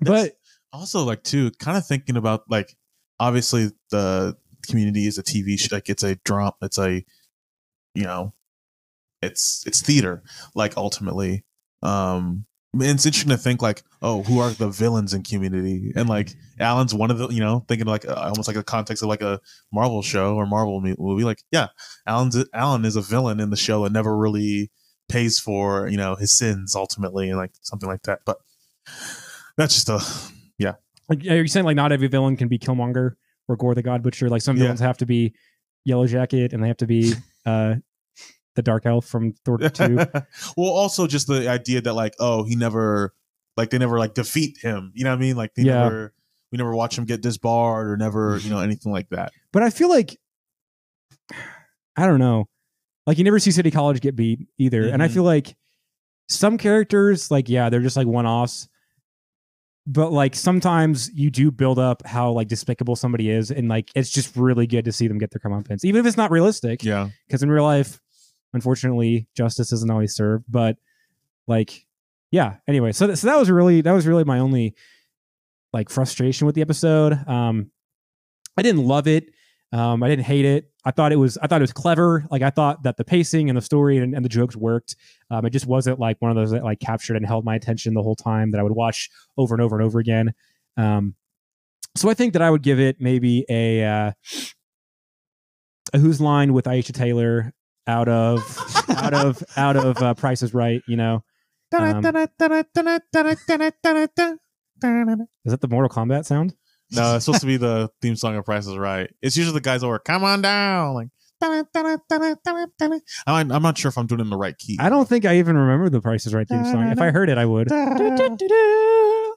but also like too kind of thinking about like obviously the community is a tv show like it's a drama it's a you know it's it's theater like ultimately um it's interesting to think like oh who are the villains in community and like alan's one of the you know thinking like uh, almost like a context of like a marvel show or marvel mo- movie like yeah alan's alan is a villain in the show and never really pays for you know his sins ultimately and like something like that but that's just a yeah. Like, are you saying like not every villain can be Killmonger or Gorr the God Butcher? Like some Yeah. villains have to be Yellow Jacket and they have to be uh, the Dark Elf from Thor Two. well, also just the idea that like, oh, he never like they never like defeat him. You know what I mean? Like they Yeah. never we never watch him get disbarred or never, you know, anything like that. but I feel like I don't know. Like you never see City College get beat either, and I Mhm. feel like some characters, like yeah, they're just like one offs. But like sometimes you do build up how like despicable somebody is, and like it's just really good to see them get their comeuppance, even if it's not realistic. Yeah. because in real life, unfortunately, justice isn't always served. But like, yeah. Anyway, so th- so that was really that was really my only like frustration with the episode. Um, I didn't love it. Um, I didn't hate it. I thought it was I thought it was clever. Like I thought that the pacing and the story and, and the jokes worked. Um, it just wasn't like one of those that like captured and held my attention the whole time that I would watch over and over and over again. Um, so I think that I would give it maybe a uh, a Whose Line with Aisha Tyler out of out of out of uh, Price is Right. You know, Um, is that the Mortal Kombat sound? No, it's supposed to be the theme song of Price is Right. It's usually the guys over, come on down. Like I'm, I'm not sure if I'm doing it in the right key. I don't think I even remember the Price is Right theme song. If I heard it, I would.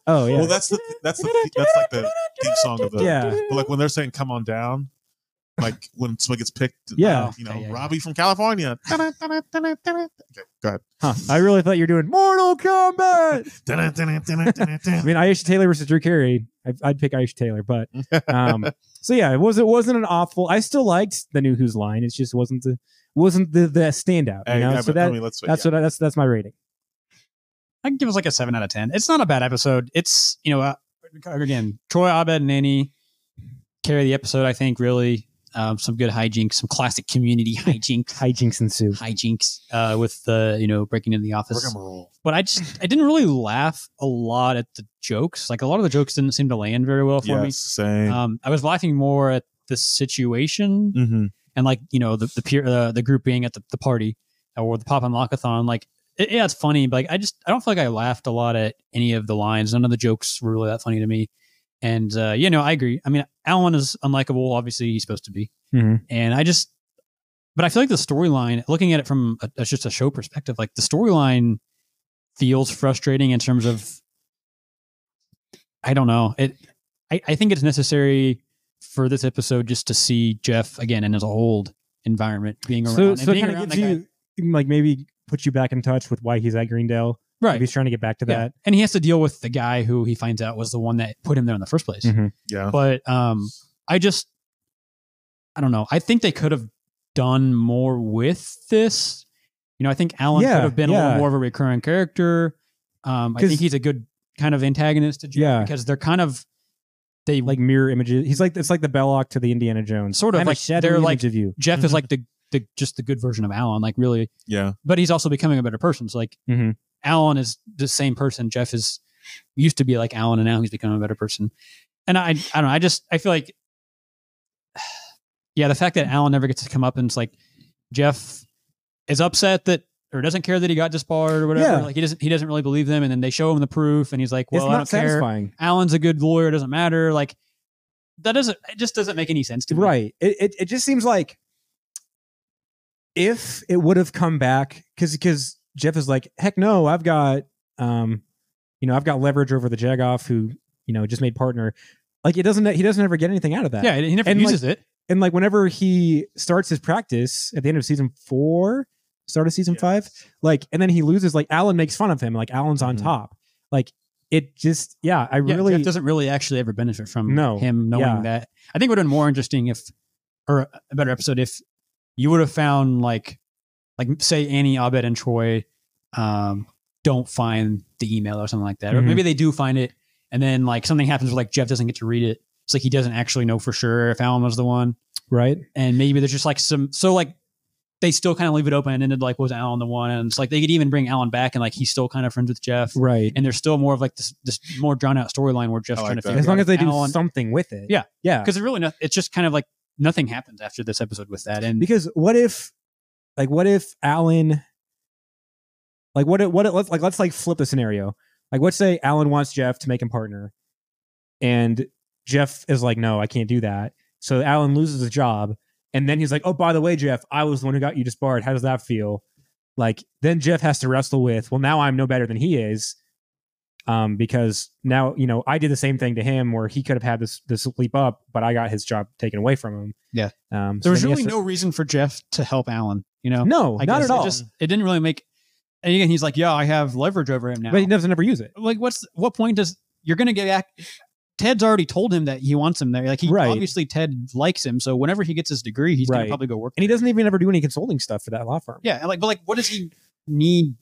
Oh yeah, Well, that's the that's the that's like the theme song of the yeah. But like when they're saying "Come on down," like when someone gets picked, Yeah. uh, you know, yeah, yeah. Robbie from California. okay, go ahead. Huh. I really thought you were doing Mortal Kombat. I mean, Aisha Tyler versus Drew Carey. I'd, I'd pick Aisha Tyler, but um, so yeah, it was it wasn't an awful. I still liked the new Whose Line. It just wasn't the wasn't the the standout. You know, I- so I that mean, let's that's yeah. what I, that's that's my rating. I can give us like a seven out of ten. It's not a bad episode. It's you know uh, again Troy Abed and Annie carry the episode. I think really um, some good hijinks, some classic community hijinks, Hijinks ensue. hijinks uh, with the you know breaking into the office. But I just I didn't really laugh a lot at the jokes. Like a lot of the jokes didn't seem to land very well for Yes, same. me. Um, I was laughing more at the situation mm-hmm. and like you know the the peer uh, the group being at the, the party or the pop and lockathon like it, yeah it's funny but like i just i don't feel like i laughed a lot at any of the lines none of the jokes were really that funny to me and uh you know i agree i mean alan is unlikable obviously he's supposed to be Mhm. and i just but i feel like the storyline looking at it from a, as just a show perspective like the storyline feels frustrating in terms of i don't know it i, I think it's necessary for this episode just to see jeff again in his old environment being around So so it kind of gives guy. you like maybe put you back in touch with why he's at Greendale. If right he's trying to get back to yeah. that. and he has to deal with the guy who he finds out was the one that put him there in the first place Mhm. Yeah. but um i just i don't know i think they could have done more with this you know i think alan Yeah, could have been a little more of a recurring character um i 'Cause- think he's a good kind of antagonist to Jeff Yeah. because they're kind of they Like mirror images. He's like it's like the Belloq to the Indiana Jones. Sort of, I'm a like, shadowy they're image like- of you. jeff Mm-hmm. is like the the just the good version of alan like really Yeah. but he's also becoming a better person so like Mhm. Alan is the same person jeff is used to be like alan and now he's becoming a better person and i i don't know i just i feel like yeah the fact that alan never gets to come up and it's like jeff is upset that or doesn't care that he got disbarred or whatever Yeah. like he doesn't he doesn't really believe them and then they show him the proof and he's like well it's i don't care satisfying. alan's a good lawyer it doesn't matter like that doesn't it just doesn't make any sense to me. right. It, it it just seems like if it would have come back because because Jeff is like, heck no, I've got um, you know, I've got leverage over the Jagoff who you know just made partner. Like it doesn't he doesn't ever get anything out of that. Yeah, he never And, like, uses it. and like whenever he starts his practice at the end of season four, start of season five, like, and then he loses. Like Alan makes fun of him. Like Alan's on Mhm. top. Like it just, yeah, I Yeah, really Jeff doesn't really actually ever benefit from No, him knowing yeah. that. I think it would have been more interesting if, or a better episode if you would have found like, like say Annie, Abed, and Troy, um, don't find the email or something like that, or Mhm. maybe they do find it, and then like something happens where like Jeff doesn't get to read it. It's like he doesn't actually know for sure if Alan was the one, right. and maybe there's just like some so like. They still kind of leave it open and ended like was Alan the one, and it's like they could even bring Alan back and like he's still kind of friends with Jeff, Right. and there's still more of like this this more drawn out storyline where Jeff's I like trying to that. figure As long out as they if do Alan, something with it. Yeah. Yeah. because it's really not, it's just kind of like nothing happens after this episode with that, and Because what if, like, what if Alan, like, what if, what if, let's like, let's like flip the scenario. Like, let's say Alan wants Jeff to make him partner, and Jeff is like, no, I can't do that. So Alan loses his job, and then he's like, oh, by the way, Jeff, I was the one who got you disbarred. How does that feel? Like, then Jeff has to wrestle with, well, now I'm no better than he is. Um, because now you know I did the same thing to him, where he could have had this this leap up, but I got his job taken away from him. Yeah. um, so there was really to- no reason for Jeff to help Alan. You know, no, I not at it all. Just it didn't really make. And again, he's like, "Yeah, I have leverage over him now." but he doesn't ever use it. like, what's what point does you're going to get back? Ted's already told him that he wants him there. Like, he Right. obviously Ted likes him, so whenever he gets his degree, he's gonna probably go work. And he doesn't even ever do any consulting stuff for that law firm. Yeah, and like, but like, what does he need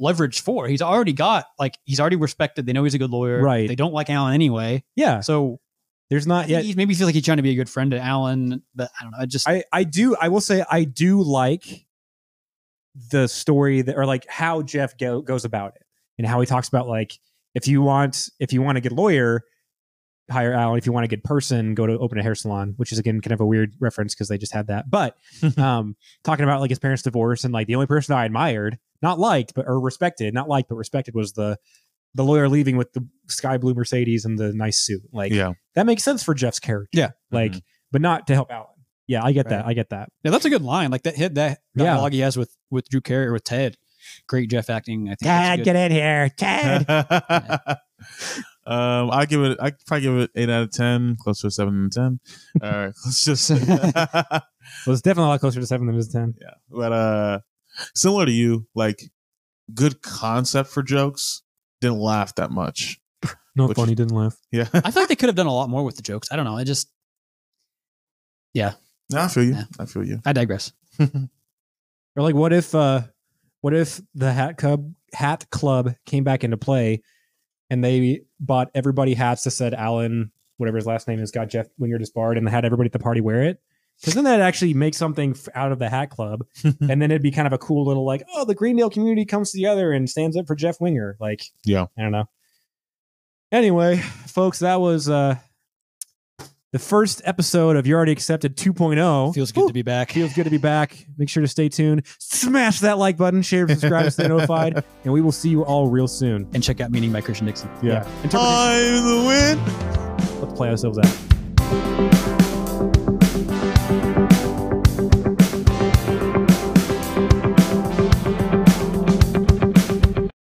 leverage for? He's already got like he's already respected. They know he's a good lawyer. Right. They don't like Alan anyway. Yeah. So There's not yet. he maybe feels like he's trying to be a good friend to Alan, but I don't know. I just I, I do I will say I do like the story that or like how Jeff go, goes about it and how he talks about like if you want if you want a good lawyer hire Alan if you want a good person go to open a hair salon which is again kind of a weird reference because they just had that but um talking about like his parents divorce and like the only person I admired not liked but or respected not liked but respected was the the lawyer leaving with the sky blue Mercedes and the nice suit like yeah. that makes sense for Jeff's character Yeah. like Mhm. but not to help Alan yeah I get that I get that yeah, that's a good line. Like that hit that Yeah. dialogue he has with with Drew Carey or with Ted. Great Jeff acting. I think that's good. Dad, get in here. Dad. um, I give it. I probably give it eight out of ten, close to a seven and ten. All right, let's just. well, it's definitely a lot closer to seven than it is to ten. but uh, similar to you, like good concept for jokes. Didn't laugh that much. Not Which- funny, didn't laugh. Yeah, I feel like they could have done a lot more with the jokes. I don't know. I just yeah. no, I feel you. Yeah. I feel you. I digress. Or like, what if, uh what if the Hat Club Hat Club came back into play, and they bought everybody hats that said Alan, whatever his last name is, got Jeff Winger disbarred, and they had everybody at the party wear it. Because then that actually makes something out of the Hat Club, and then it'd be kind of a cool little like, oh, the Greendale community comes together and stands up for Jeff Winger. Like, Yeah. I don't know. Anyway, folks, that was uh the first episode of You Already Accepted 2.0. Feels good to be back. Feels good to be back. Make sure to stay tuned. Smash that like button, share, subscribe, stay notified, and we will see you all real soon. and check out Meaning by Christian Dixon. Yeah. Interpretation. I'm the win. Let's play ourselves out.